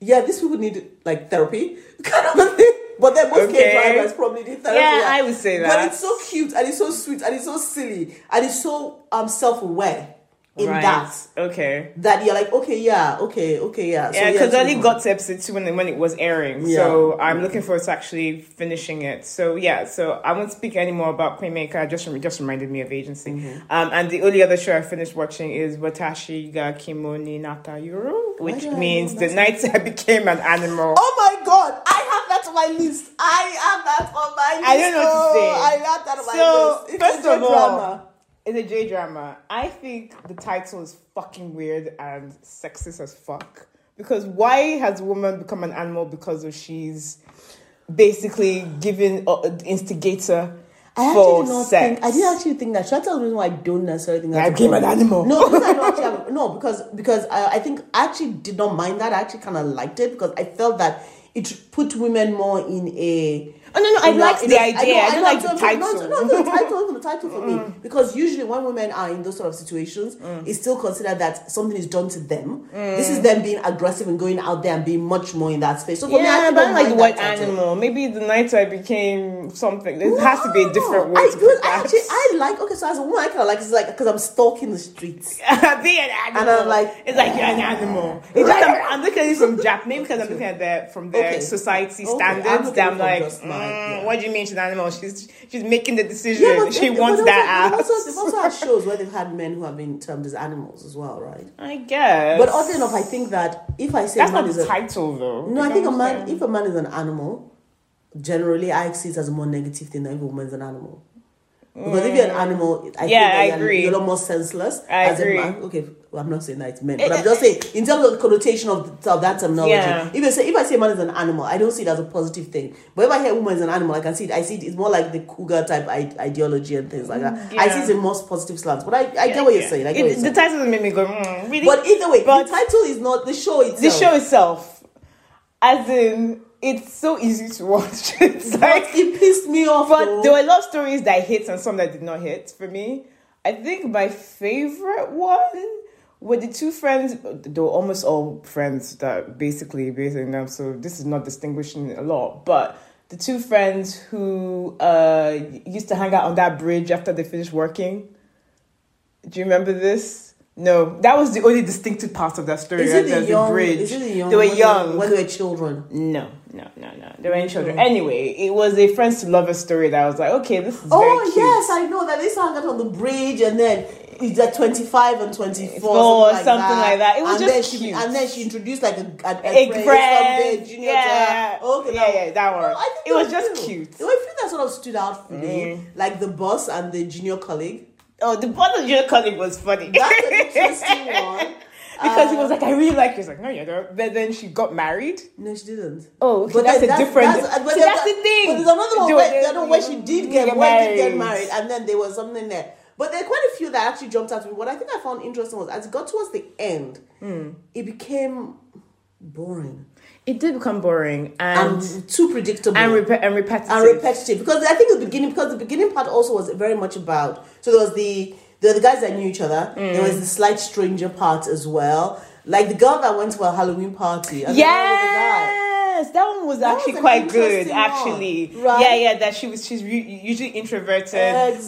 yeah, these people need like therapy [laughs] kind of a thing. But then most Okay. K drivers probably need therapy. Yeah, I would say that. But it's so cute and it's so sweet and it's so silly and it's so um self aware in right. that Okay. that you're like okay yeah okay okay yeah So, Yeah, because I only got to episode two when, when it was airing. Yeah. So I'm looking forward to actually finishing it. So yeah, so I won't speak anymore about Queen Maker. I Just just reminded me of Agency. Mm-hmm. Um, and the only other show I finished watching is Watashi ga Kemono ni Natta Yoru, which means the night [laughs] I became an animal. Oh my god, I have that on my list. I have that on my list. I don't know what to say. Oh, I have that on my So, list. It's first a of all, drama. It's a J drama. I think the title is fucking weird and sexist as fuck. Because why has a woman become an animal because of she's basically given uh, instigator I for actually did not sex? think. I did actually think that. Should I tell the reason why I don't necessarily think that I became an animal. No, because I [laughs] don't actually have, no, because because I, I think I actually did not mind that. I actually kind of liked it because I felt that it put women more in a. Oh, no, no, I like the idea. I don't like the title. No, no, no, the title, the title for me because usually when women are in those sort of situations, Mm. it's still considered that something is done to them. This is them being aggressive and going out there and being much more in that space. So for me, I yeah, but I don't like the word animal. Maybe the night I became something. There has to be a different way I, to put I that. actually I like okay. So as a woman, I kind of like it's like because I'm stalking the streets. [laughs] be an animal. And I'm like, it's like you're an animal. [laughs] It's like I'm, I'm looking at it from Jap, maybe because I'm looking at that from their Okay. society Okay, standards. that I'm like, mm, Uh, yeah. what do you mean she's an animal? She's she's making the decision. Yeah, but she but wants also- that but ass. Also, they've also had shows where they've had men who have been termed as animals as well, right? I guess. But oddly enough, I think that if I say that's a man not is the a title though. no, I think a know what I'm man saying? if a man is an animal, generally I see it as a more negative thing than if a woman's an animal. Because if you're an animal, I Mm. Yeah, think I you're, agree. you're a lot more senseless. I as agree. A man. Okay, well, I'm not saying that it's men, but I'm just saying in terms of the connotation of, the, of that terminology. Yeah. If I say if I say man is an animal, I don't see it as a positive thing. But if I hear woman is an animal, I can see it. I see it. It's more like the cougar type ideology and things like that. Yeah. I see Yeah. it in most positive slants. But I, I get what you're Yeah. saying. I get It- what you're the title doesn't make me go, mm, really? But either way, But- the title is not the show itself. the show itself, as in, it's so easy to watch. [laughs] It's But like it pissed me off. But though. there were a lot of stories that hit and some that did not hit for me. I think my favorite one were the two friends. They were almost all friends that basically based on them. So this is not distinguishing a lot, but the two friends who uh, used to hang out on that bridge after they finished working. Do you remember this? No, that was the only distinctive part of that story. is it the young? bridge. Is it the young? They were young. when they were children. No, no, no, no. They were in children. Mm. Anyway, it was a friends to lovers story that I was like, okay, this is very Oh yes, I know that they to out on the bridge, and then it's at twenty five and twenty four, Four, something, something like, like that. It was and just then she, cute. and then she introduced like a, a, a Egg friend, friend, someday, junior to yeah, her. Okay, yeah, that yeah, that one. No, I think It they was just cute. Were a few that sort of stood out for me, mm-hmm. like the boss and the junior colleague. Oh, the part bottle your colleague was funny. That's an [laughs] interesting one. because he Uh, was like, I really like you. He's like, no, you don't. But then she got married. No, she didn't. Oh, okay, But that's then a different. That's, but See, then that's the thing. But there's another one where, the other where she did get, get where did get married. married, and then there was something there. But there are quite a few that actually jumped out to me. What I think I found interesting was as it got towards the end, Hmm. it became boring It did become boring and and too predictable and, repe- and repetitive. and repetitive. Because I think the beginning, because the beginning part also was very much about. So there was the the, the guys that knew each other. There Mm. was the slight stranger part as well. Like the girl that went to a Halloween party. and then there was a guy. Yes, that one was That actually was quite good. interesting one, Actually, right? yeah, yeah. That she was she's re- usually introverted,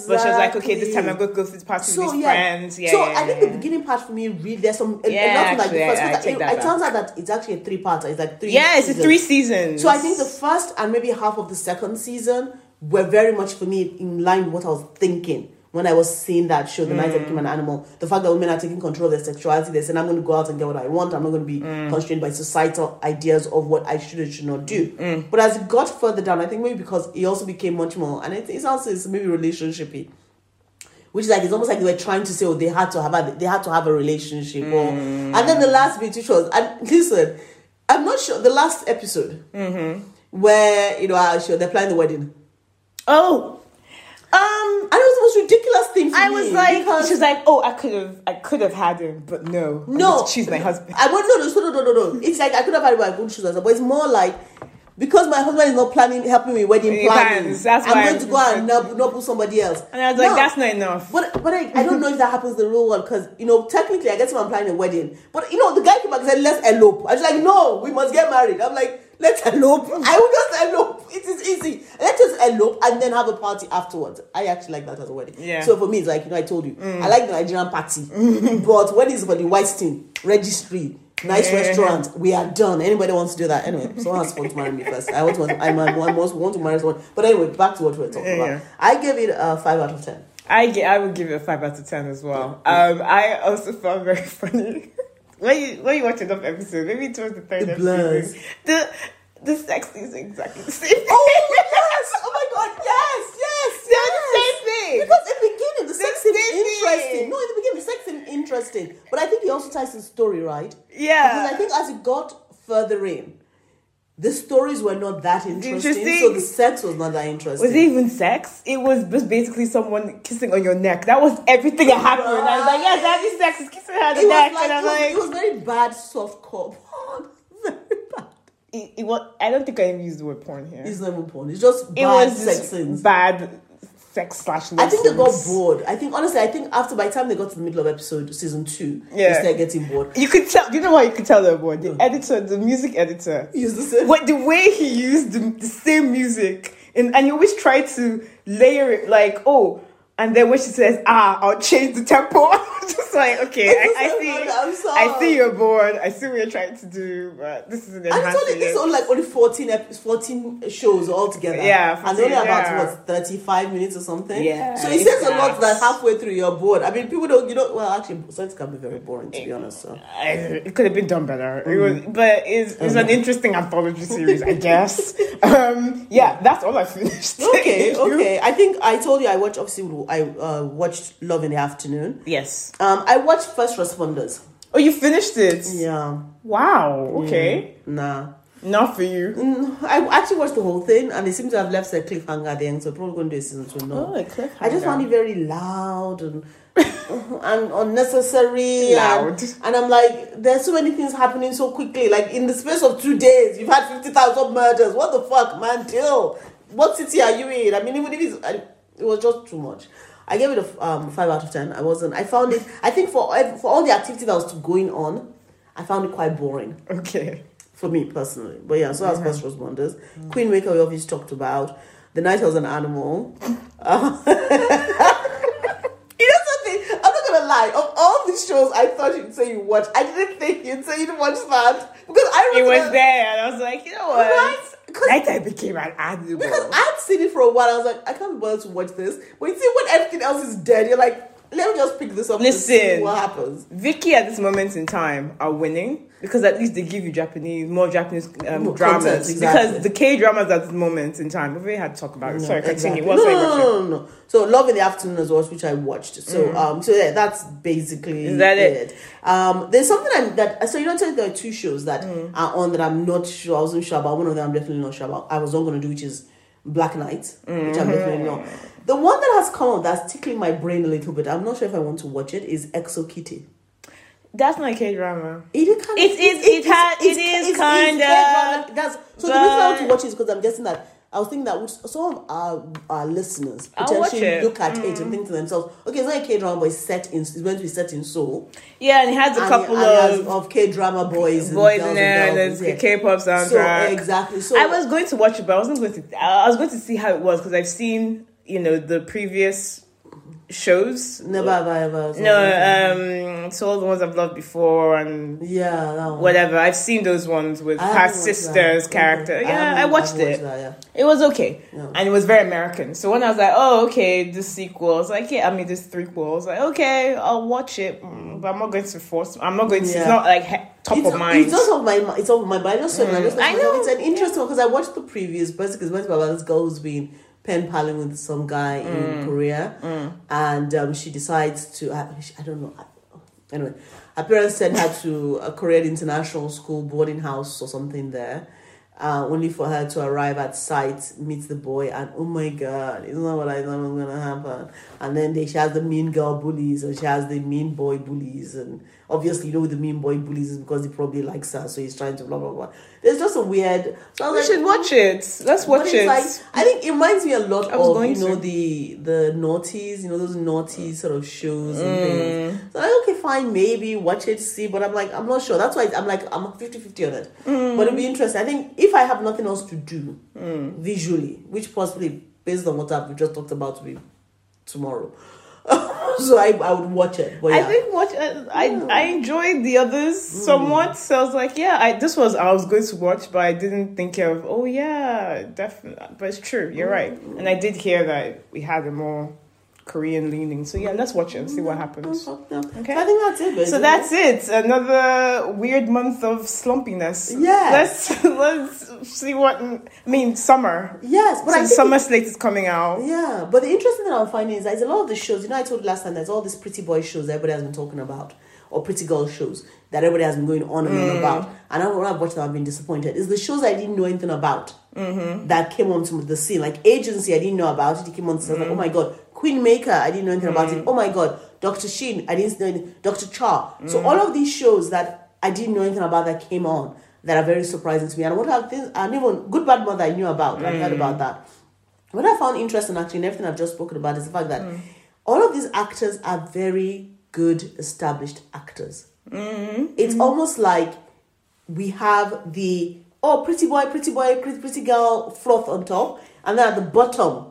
but she was like, okay, this time I'm going to go to this party So with these yeah, friends. Yeah, so yeah, I think the beginning part for me really there's some a, Yeah, a lot of like the first. I- I 'cause take it, that it turns out that it's actually a three part. It's like three. yeah, it's a three seasons. So I think the first and maybe half of the second season were very much for me in line with what I was thinking when I was seeing that show, The Night I Became an mm. Animal. The fact that women are taking control of their sexuality, they're saying, I'm going to go out and get what I want. I'm not going to be mm. constrained by societal ideas of what I should and should not do. Mm. But as it got further down, I think maybe because it also became much more, and it, it's also it's maybe relationshipy which is like it's almost like they were trying to say, oh, they had to have a, they had to have a relationship, or and then the last bit, which was, and [laughs] listen, I'm not sure the last episode mm-hmm. where you know I, sure they're planning the wedding, oh, um, and it was the most ridiculous thing. For I me was like, because- she was like, oh, I could have, I could have had him, but no, no, choose my husband. I want no, no, no, no, no, [laughs] no. It's like I could have had but I couldn't choose myself. But it's more like. Because my husband is not planning, helping me with wedding He planning, plans, that's I'm why going I to go and nub, nubble somebody else. And I was like, No. that's not enough. But but I, I don't know if that happens in the real world because you know technically I guess I'm planning a wedding. But you know the guy came back and said let's elope. I was like no, we must get married. I'm like let's elope. I will just elope. It is easy. Let's just elope and then have a party afterwards. I actually like that as a wedding. Yeah. So for me it's like you know I told you I like the Nigerian party, [laughs] but when it's for the white thing registry. Nice Yeah. restaurant. We are done. Anybody wants to do that? Anyway, someone has to marry me first. I want to. I might want, want to marry someone. But anyway, back to what we we're talking Yeah, about. I gave it a five out of ten. I gi- I would give it a five out of ten as well. Um, I also found very [laughs] funny when you when you watch enough episodes, maybe towards the third The episode, blurs. the the sex is exactly the same. Oh yes! [laughs] Oh my god! Yes! Yes! They're the yes. same thing. Because in the beginning, the sex thing. interesting. No, in the beginning, the sex seemed interesting. But I think he also ties the story right. Yeah. Because I think as it got further in, the stories were not that interesting. Interesting. So the sex was not that interesting. was it even sex? It was just basically someone kissing on your neck. That was everything that happened. I was like, yes, having sex is kissing her on the It was neck, like, and I'm it was, like, it was very bad soft core porn. [laughs] Oh, very bad. it, it was, I don't think I even used the word porn here. It's not even porn. It's just bad it was sex scenes. bad sex slash. I think they got bored. I think honestly, I think after by the time they got to the middle of episode season two, Yeah. they started getting bored. You could tell. You know why you could tell they're bored? The editor, the music editor, Use the same. what the way he used the, the same music, and and he always tried to layer it like, oh, and then when she says, ah, I'll change the tempo. [laughs] I'm just like, okay, I, I so see, I'm sorry. I see you're bored. I see what you're trying to do, but this is an And it's only enhancing it's only like only 14, ep- 14 shows altogether. Yeah, and only 14, about what thirty five minutes or something. Yeah, so it says a lot that. that halfway through you're bored. I mean, people don't you know well actually science can be very boring to be honest. So I- It could have been done better. It was, but it's, it's an interesting anthology [laughs] series, I guess. Um, yeah, that's all I finished. okay, [laughs] okay. I think I told you I watched obviously I uh, watched Love in the Afternoon. Yes. Um, I watched First Responders. Oh, you finished it. Yeah, Wow. Okay. nah. Not for you. Mm, I actually watched the whole thing, and they seem to have left a cliffhanger at the end, so probably going to do a season two. No, Oh, a cliffhanger. I just found it very loud and [laughs] and unnecessary. Loud. And, and I'm like, there's so many things happening so quickly. Like in the space of two days, you've had fifty thousand murders. What the fuck, man? Till what city are you in? I mean, even if it's, I, it was just too much. I gave it a um, five out of ten. I wasn't. I found it. I think for for all the activity that was going on, I found it quite boring Okay. for me personally. But yeah, so that's first responders. Queen Maker we obviously talked about. The Night I was an animal. Uh, [laughs] [laughs] you know something? I'm not gonna lie. Of all these shows, I thought you'd say you watched. I didn't think you'd say you'd watch that because I It was there, and I was like, you know what? Right? Night I became an animal. [laughs] because I'd seen it for a while. I was like, I can't be bothered to watch this. But you see, when everything else is dead, you're like, let me just pick this up. and see Listen. what happens. Viki at this moment in time are winning because at least they give you Japanese, more Japanese um, More dramas. content, exactly. Because the K dramas at this moment in time, we've already had to talk about it. Sorry, Exactly. continue. No, What's no, no, no, no, no. So Love in the Afternoon as well, which I watched. So um, so yeah, that's basically Mm. Is that it? Um, there's something I'm, that so you don't tell there are two shows that Mm. are on that I'm not sure. I wasn't sure about one of them. I'm definitely not sure about. I was not going to do, which is Black Knight, which Mm-hmm. I'm definitely not. The one that has come up that's tickling my brain a little bit. I'm not sure if I want to watch it. Is XO Kitty. That's not a K drama. It is kind It is- it has- it is kinda, That's so the reason I want to watch it is because I'm guessing that I was thinking that some of our, our listeners potentially it. Mm. look at it and think to themselves, okay, it's not a K drama, but it's set in, it's meant to be set in Seoul. Yeah, and it has a And couple it- and it of of K drama boys, and boys girls in there, and and girls, the yeah. K-pop So exactly. So I was going to watch it, but I wasn't going to. I was going to see how it was because I've seen, you know, the previous shows. never have I ever. No, um, so all the ones I've loved before and yeah, that one. whatever. I've seen those ones with her sister's character. Okay. Yeah, I, haven't- watched it. that, yeah. It was okay, Yeah. and it was very American. So when I was like, "Oh, okay, this sequel," I was like, "Yeah, I mean, this threequel." I was like, "Okay, I'll watch it," mm, but I'm not going to force. I'm not going to. It's not like he- top it's, of mind. It's not of my it's of my mind. I just saw I just Mm, I know. It's an interesting one because I watched the previous, basically meant about this girl who's been pen paling with some guy Mm. in Korea, and um, she decides to. I, I don't know. Anyway, her parents sent her to a Korean international school boarding house or something there. Uh, only for her to arrive at site, meet the boy, and oh my god, it's not what I thought was gonna happen. And then they, she has the mean girl bullies, and she has the mean boy bullies, and obviously you know the mean boy bullies is because he probably likes her, so he's trying to blah blah blah. There's just a weird. So I we like, should watch it. Let's watch it. Like, I think it reminds me a lot I was of going you know to. the the naughties, you know those naughty sort of shows and Mm. things. So like, okay, maybe watch it, see, but I'm like, I'm not sure. That's why I'm like, I'm 50-50 on it. Mm. But it'd be interesting. I think if I have nothing else to do visually, which possibly based on what I've just talked about, will be tomorrow. [laughs] so I, I would watch it. But yeah. I think watch. Uh, I I enjoyed the others somewhat. So I was like, yeah, I this was I was going to watch, but I didn't think of. Oh yeah, definitely. But it's true. You're right, and I did hear that we had a more Korean leaning. So yeah, let's watch it and see what happens. Okay. Okay. So I think that's it. Basically. So that's it. Another weird month of slumpiness. Yeah. Let's [laughs] let's see what. I mean, summer. yes, but I think summer slate is coming out. Yeah, but the interesting thing I'm finding is that a lot of the shows, you know, I told you last time there's all these pretty boy shows everybody has been talking about, or pretty girl shows that everybody has been going on and Mm. on about. And I, when I've watched them, I've been disappointed. It's the shows I didn't know anything about Mm-hmm. that came onto the scene. Like Agency, I didn't know about it. It came on, so I was like, oh Mm. my god. Queen Maker, I didn't know anything about it. Oh my god. Doctor Shin, I didn't know anything. Doctor Cha. Mm. So all of these shows that I didn't know anything about that came on that are very surprising to me. And what are things, and even Good Bad Mother, I knew about. I Mm. heard about that. What I found interesting actually in everything I've just spoken about is the fact that Mm. all of these actors are very good established actors. Mm-hmm. It's almost like we have the oh pretty boy, pretty boy, pretty pretty girl froth on top, and then at the bottom,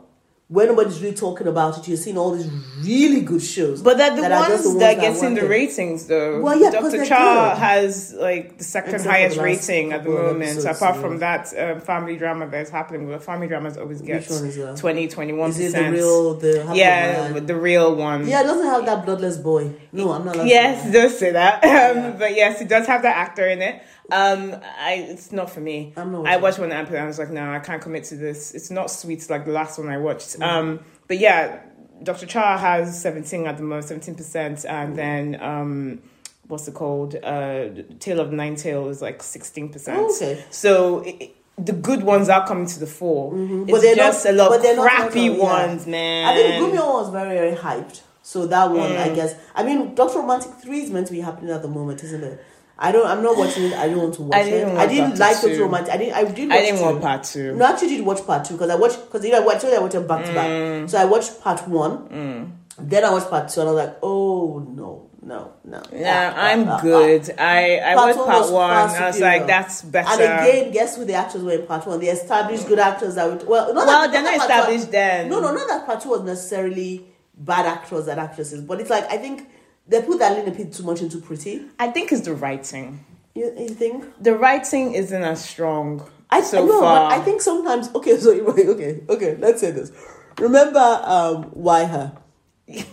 where nobody's really talking about it, you're seeing all these really good shows. But they're the that ones, the that are gets in the ratings though. Well, yeah, Dr. Cha good. has like the second for highest the rating at the moment. episodes, apart yeah. from that um, family drama that's happening, well, family dramas always get one is 20, 21 Is it the real the Yeah, Man? the real one. Yeah, it doesn't have that bloodless boy. No, I'm not. Yes, does say that. [laughs] Um, Yeah. But yes, it does have that actor in it. Um, I it's not for me. I'm not I watched one episode and I was like, no, I can't commit to this. It's not sweet like the last one I watched. Mm. Um, but yeah, Dr. Cha has seventeen at the most, seventeen percent, and Mm. then um, what's it called? Uh, Tale of Nine Tail is like sixteen percent. Oh, okay. So. It, it- the good ones are coming to the fore. Mhm. But they're just not- a lot but they're of not crappy yeah. ones, man. I think one was very, very hyped. So that one, Mm. I guess. I mean, Doctor Romantic Three is meant to be happening at the moment, isn't it? I don't. I'm not watching it. I don't want to watch I it. I didn't like. Doctor Romantic. I didn't. I did. Watch I didn't two. want part two. No, I actually did watch part two because I watched because you know I told you I watched it back to Mm. back. So I watched part one. Then I watched part two, and I was like, oh no, no, no. Yeah, Ah, I'm ah, ah, good. I I Part watched one part was one. I was like, that's better. And again, guess who the actors were in part one? The established good actors that would well, not well, that, they're not that part one- established then. No, no, not that part two was necessarily bad actors and actresses, but it's like I think they put that little bit too much into pretty. I think it's the writing. You, you think? The writing isn't as strong I so no, far. but I think sometimes okay, so [laughs] okay, okay, let's say this. Remember um why her? [laughs] okay,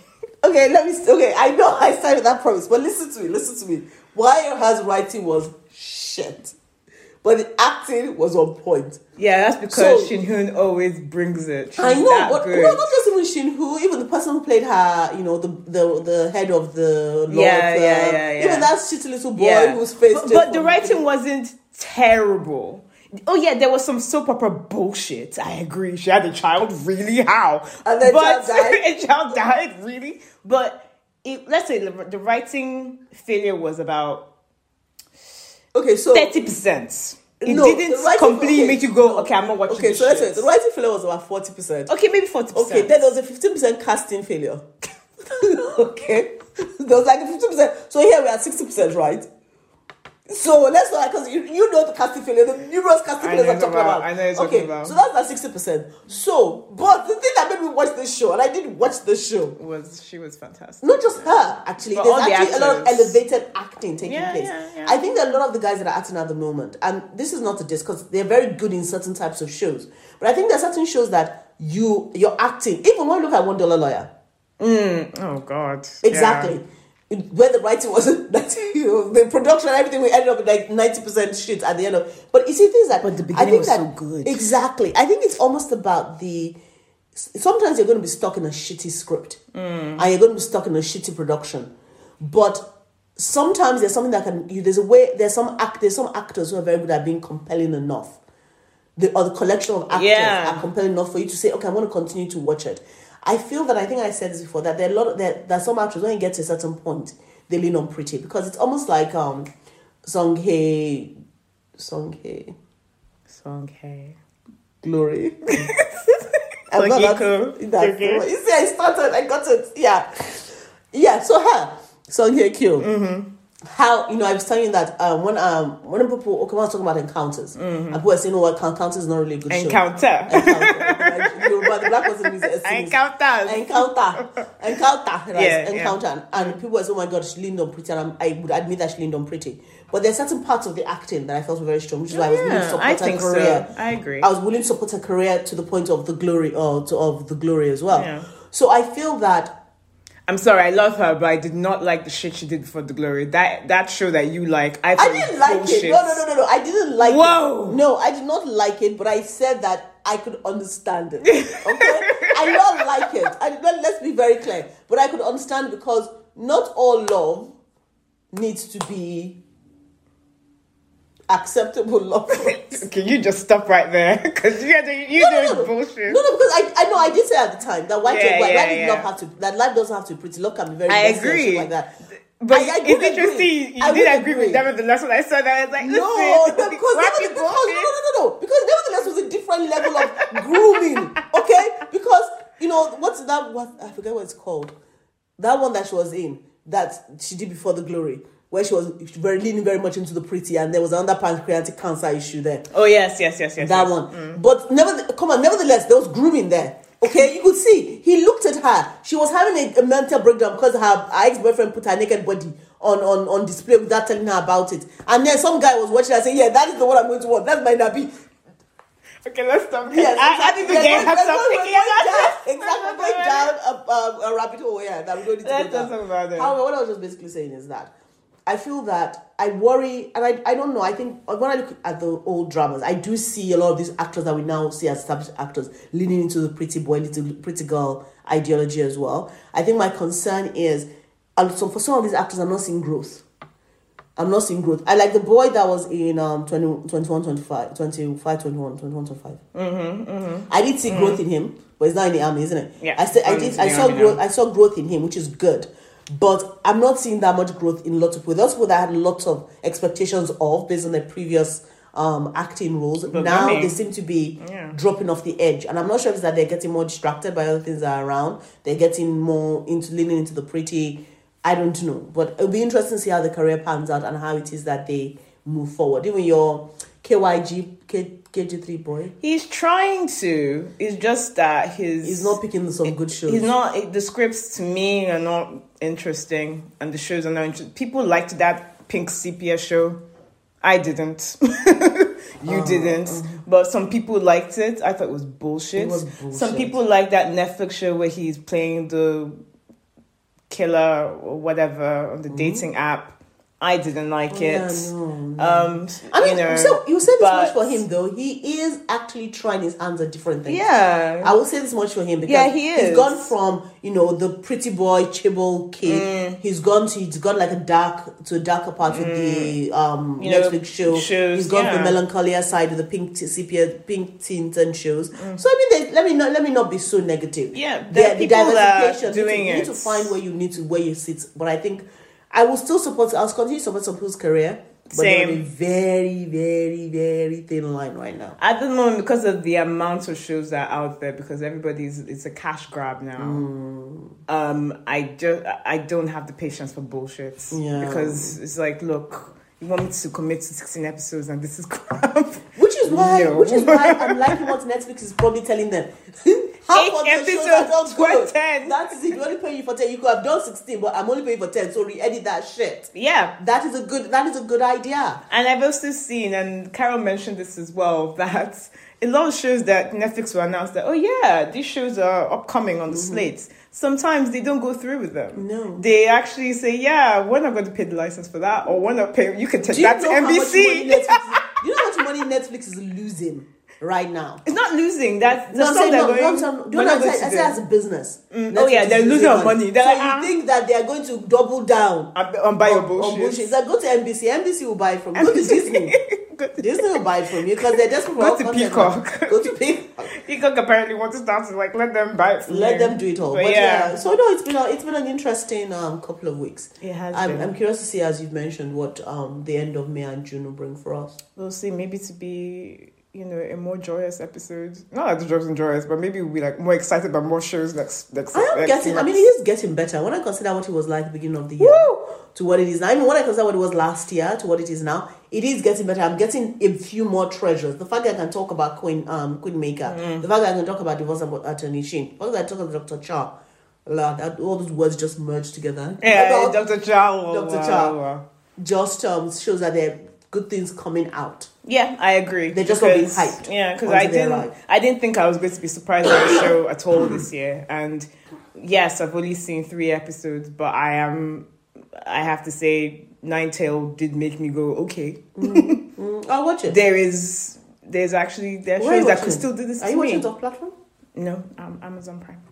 let me okay, I know I started that promise, but listen to me, listen to me. Why her's writing was shit. But the acting was on point. yeah, that's because So- Shin Hoon always brings it. She's I know, but good. no, not just even Shinhu, even the person who played her, you know, the the, the head of the law Yeah, yeah, yeah, yeah. even that shitty little boy yeah. whose face. but, but the writing wasn't terrible. Oh yeah, there was some soap opera bullshit. I agree. She had a child, really? How? And then but child died? [laughs] a child died, really? But it, let's say the, the writing failure was about Okay, so thirty percent. it No, didn't completely okay. make you go, okay, I'm not watching Okay, so let's shit. the writing failure was about forty percent. Okay, maybe 40%. Okay, then there was a fifteen percent casting failure. [laughs] [laughs] okay, there was like a fifteen percent. So here we are sixty percent, right? So let's not because you, you know the casting failure, the numerous casting I failures know I'm talking about-. I know it's okay, talking about. so that's like sixty percent. So, but the thing that made me watch this show, and I did watch the show, was she was fantastic. not just her actually But there's all the actually a lot of elevated acting taking Yeah, place yeah, yeah. i think there are a lot of the guys that are acting at the moment and this is not a diss because they're very good in certain types of shows but i think there are certain shows that you you're acting even when you look at one dollar lawyer mm, Oh God. exactly where the writing wasn't [laughs] that you know, the production and everything we ended up with like 90% shit at the end of but you see things that But the I beginning think was that, so good. exactly i think it's almost about the sometimes you're going to be stuck in a shitty script Mm. and you're going to be stuck in a shitty production but sometimes there's something that can you there's a way there's some act there's some actors who are very good at being compelling enough the or the collection of actors Yeah. are compelling enough for you to say okay i want to continue to watch it i feel that i think i said this before that there are a lot of there, there are some actors when you get to a certain point they lean on pretty because it's almost like um song hey song hey Song hey. glory [laughs] I'm not- Ogiko. that's- that's- Okay. You see, I started, I got it. Yeah. Yeah, so her, Song Hye Kyo. Mm-hmm. How, you know, I was telling you that um, when um when people, okay, when I was talking about encounters, and people were saying, oh, well, encounters is not really a good show. Mm-hmm. Encounter. Encounter. Like, Yoruba, the black person is Encounters. encounter, encounter, right? Yeah, encounter, and people were saying, "Oh my God, she leaned on pretty," and I'm, I would admit that she leaned on pretty. But there's certain parts of the acting that I felt were very strong, which is why I was willing to support I her think career. so. I agree. I was willing to support her career to the point of the glory, or to, of the glory as well. Yeah. So I feel that I'm sorry, I love her, but I did not like the shit she did before the glory. That that show that you like, I thought I didn't like bullshit. it. No, no, no, no, no. I didn't like Whoa. it. No, I did not like it, but I said that I could understand it. Okay? [laughs] I did not like it. I, let, let's be very clear. But I could understand because not all love needs to be acceptable [laughs] love. Can you just stop right there? [laughs] Because you are doing, you No, no, no. bullshit. No, no, because I, I know I did say at the time that white, Yeah, white yeah, life does yeah. not have to that life doesn't have to be pretty. Love can be very I messy and shit agree. like that. But I- I it's interesting. agree. You I did agree, agree. with nevertheless when I saw that. I was like, No, because, whack nevertheless, it because no, no, no, no, because nevertheless was a different level of grooming. [laughs] Okay, because you know what's that? What I forget what it's called. That one that she was in that she did before the glory, where she was very leaning very much into the pretty, and there was another pancreatic cancer issue there. Oh yes, yes, yes, yes. That yes. one, mm. but never come on. Nevertheless, there was grooming there. Okay, you could see he looked at her. She was having a, a mental breakdown because her, her ex boyfriend put her naked body on, on, on display without telling her about it. And then some guy was watching her saying, "Yeah, that is the one I'm going to watch. That might not be." Okay, let's stop. Yes, I, I exactly. need to We're get going- have some going- picking we're going about down- [laughs] Exactly, going down a, a, a rabbit hole. Yeah, that don't need to go down. talk about it. However, what I was just basically saying is that I feel that I worry, and I, I don't know. I think when I look at the old dramas, I do see a lot of these actors that we now see as established actors leaning into the pretty boy, little pretty girl ideology as well. I think my concern is, so for some of these actors, I'm not seeing growth. I'm not seeing growth. I like the boy that was in um 20, 21, 25, 25, 21, 21, 25. Mm-hmm, I did see growth in him, but he's not in the army, isn't it? Yeah, I said I did. I saw growth. now. I saw growth in him, which is good. But I'm not seeing that much growth in lots of people. Those people that I had lots of expectations of based on their previous um, acting roles, now Mummy. they seem to be Yeah. dropping off the edge. And I'm not sure if it's that they're getting more distracted by other things that are around. They're getting more into leaning into the pretty. I don't know. But it'll be interesting to see how the career pans out and how it is that they move forward. Even your KYG, K, KG3 boy, He's trying to. It's just that his he's not picking some good shows. He's not. The scripts to me are not interesting, and the shows are not interesting. People liked that Pink Sepia show. I didn't. [laughs] you Oh, didn't. Uh-huh. But some people liked it. I thought it was bullshit. It was Some people like that Netflix show where he's playing the killer or whatever on the mm-hmm. dating app. I didn't like Oh, Yeah, it. no, no. Um, I mean, you know, so you say this much for him though. He is actually trying his hands at different things. Yeah. I will say this much for him because Yeah, he He's is. gone from you know the pretty boy chaebol kid. Mm. He's gone to he's gone like a dark to a darker part with the um You know, Netflix show. shows, he's gone to the melancholia side with the pink t- sepia pink tints and shows. Mm. So I mean, they, let me not let me not be so negative. Yeah, the, the people that are you need to- doing you need to find where you need to where you sit. But I think I will still support. I'll continue to support some people's career. But they're on a very, very, very thin line right now. At the moment, because of the amount of shows that are out there, because everybody's it's a cash grab now. Mm. Um, I just I don't have the patience for bullshit. Yeah. Because it's like, look, you want me to commit to sixteen episodes, and this is crap. Which is why, No. which is why I'm liking what Netflix is probably telling them. [laughs] Half Eight of the shows episodes, not 10. That is it. We only pay you for ten. You could have done sixteen, but I'm only paying for ten. So re-edit that shit. yeah. That is a good. That is a good idea. And I've also seen, and Carol mentioned this as well, [laughs] that a lot of shows that Netflix will announce that, oh yeah, these shows are upcoming on the slates. Sometimes they don't go through with them. Mm-hmm. No. They actually say, yeah, we're not going to pay the license for that, or we're not paying, you can take that to know how much money NBC. Netflix [laughs] you know how much money Netflix is losing right now? it's not losing. That's, No, I'm saying no. going, saying, do we're you know not I'm? I say as a business. oh, yeah, they're losing on money. They're so like, you ah. think that they are going to double down And, and buy your bullshit. on bullshit? It's like go to NBC. NBC will buy from you. Go to Disney. [laughs] Go to- Disney will buy from you because they're desperate Go to. Peacock. Go to Peacock. [laughs] Peacock apparently wants to start to like let them buy it from Let them do it all. But But, yeah. yeah. so no, it's been a, it's been an interesting um couple of weeks. It has I'm, been. I'm curious to see, as you've mentioned, what um the end of May and June will bring for us. We'll see. Maybe to be, you know, a more joyous episode. Not that the jokes and joyous, but maybe we'll be like more excited about more shows next next. I am next getting. I month. mean, it is getting better when I consider what it was like at the beginning of the year Woo! to what it is now. I mean, when I consider what it was last year to what it is now, it is getting better. I'm getting a few more treasures. The fact that I can talk about Queen um Queen Maker, Mm. the fact that I can talk about divorce about attorney Shin, the fact that I talk about Dr. Cha, Lord, that all those words just merged together. Yeah, Dr. Chow. Dr. Chow. just um shows that there are good things coming out. Yeah, I agree. They're just being hyped Yeah, because I didn't. I didn't think I was going to be surprised by the show at all this [clears throat] year. And yes, I've only seen three episodes, but I am. I have to say, Nine Tail did make me go okay. Mm, I'll watch it. There is. There's actually there are Where are you shows that could still do this Are you watching it off platform? No, um, Amazon Prime.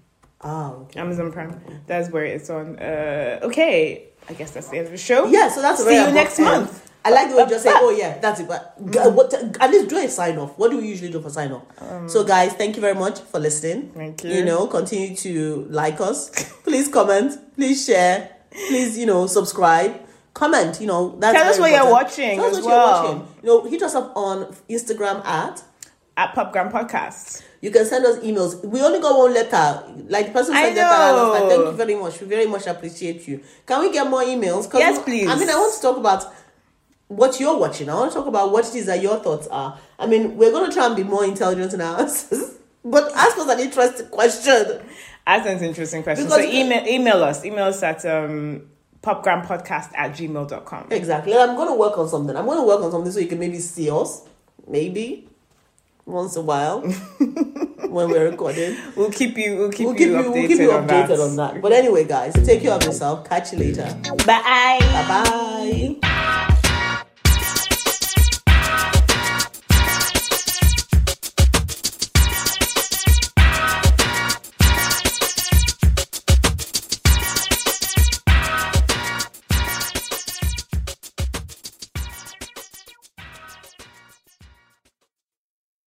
Ah, okay. Amazon Prime. That's where it's on. Uh, okay, I guess that's the end of the show. Yeah, so that's See you next month. I like the way you just say, "Oh yeah, that's it." But uh, what? At least do a sign off. What do we usually do for sign off? so, guys, thank you very much for listening. Thank you. You know, continue to like us. Please comment. Please share. Please, you know, subscribe. Comment. You know, that's Tell us what you're watching Tell us as what well. you're watching. You know, hit us up on Instagram at. At Popgram Podcast. You can send us emails. We only got one letter. Like the person sent letter. I thank you very much. We very much appreciate you. Can we get more emails? Yes, please. I mean, I want to talk about what you're watching. I want to talk about what it is that your thoughts are. I mean, we're going to try and be more intelligent in our [laughs] answers, but ask us an interesting question. Ask us interesting questions. Because- so email email us. Email us at um popgrampodcast at gmail.com. Exactly. And I'm going to work on something. I'm going to work on something so you can maybe see us, maybe once a while [laughs] when we're recording. We'll keep you we'll keep We'll keep you you, updated, we'll keep you on, updated that. on that. But anyway, guys, take care of yourself. Catch you later. Bye. Bye bye.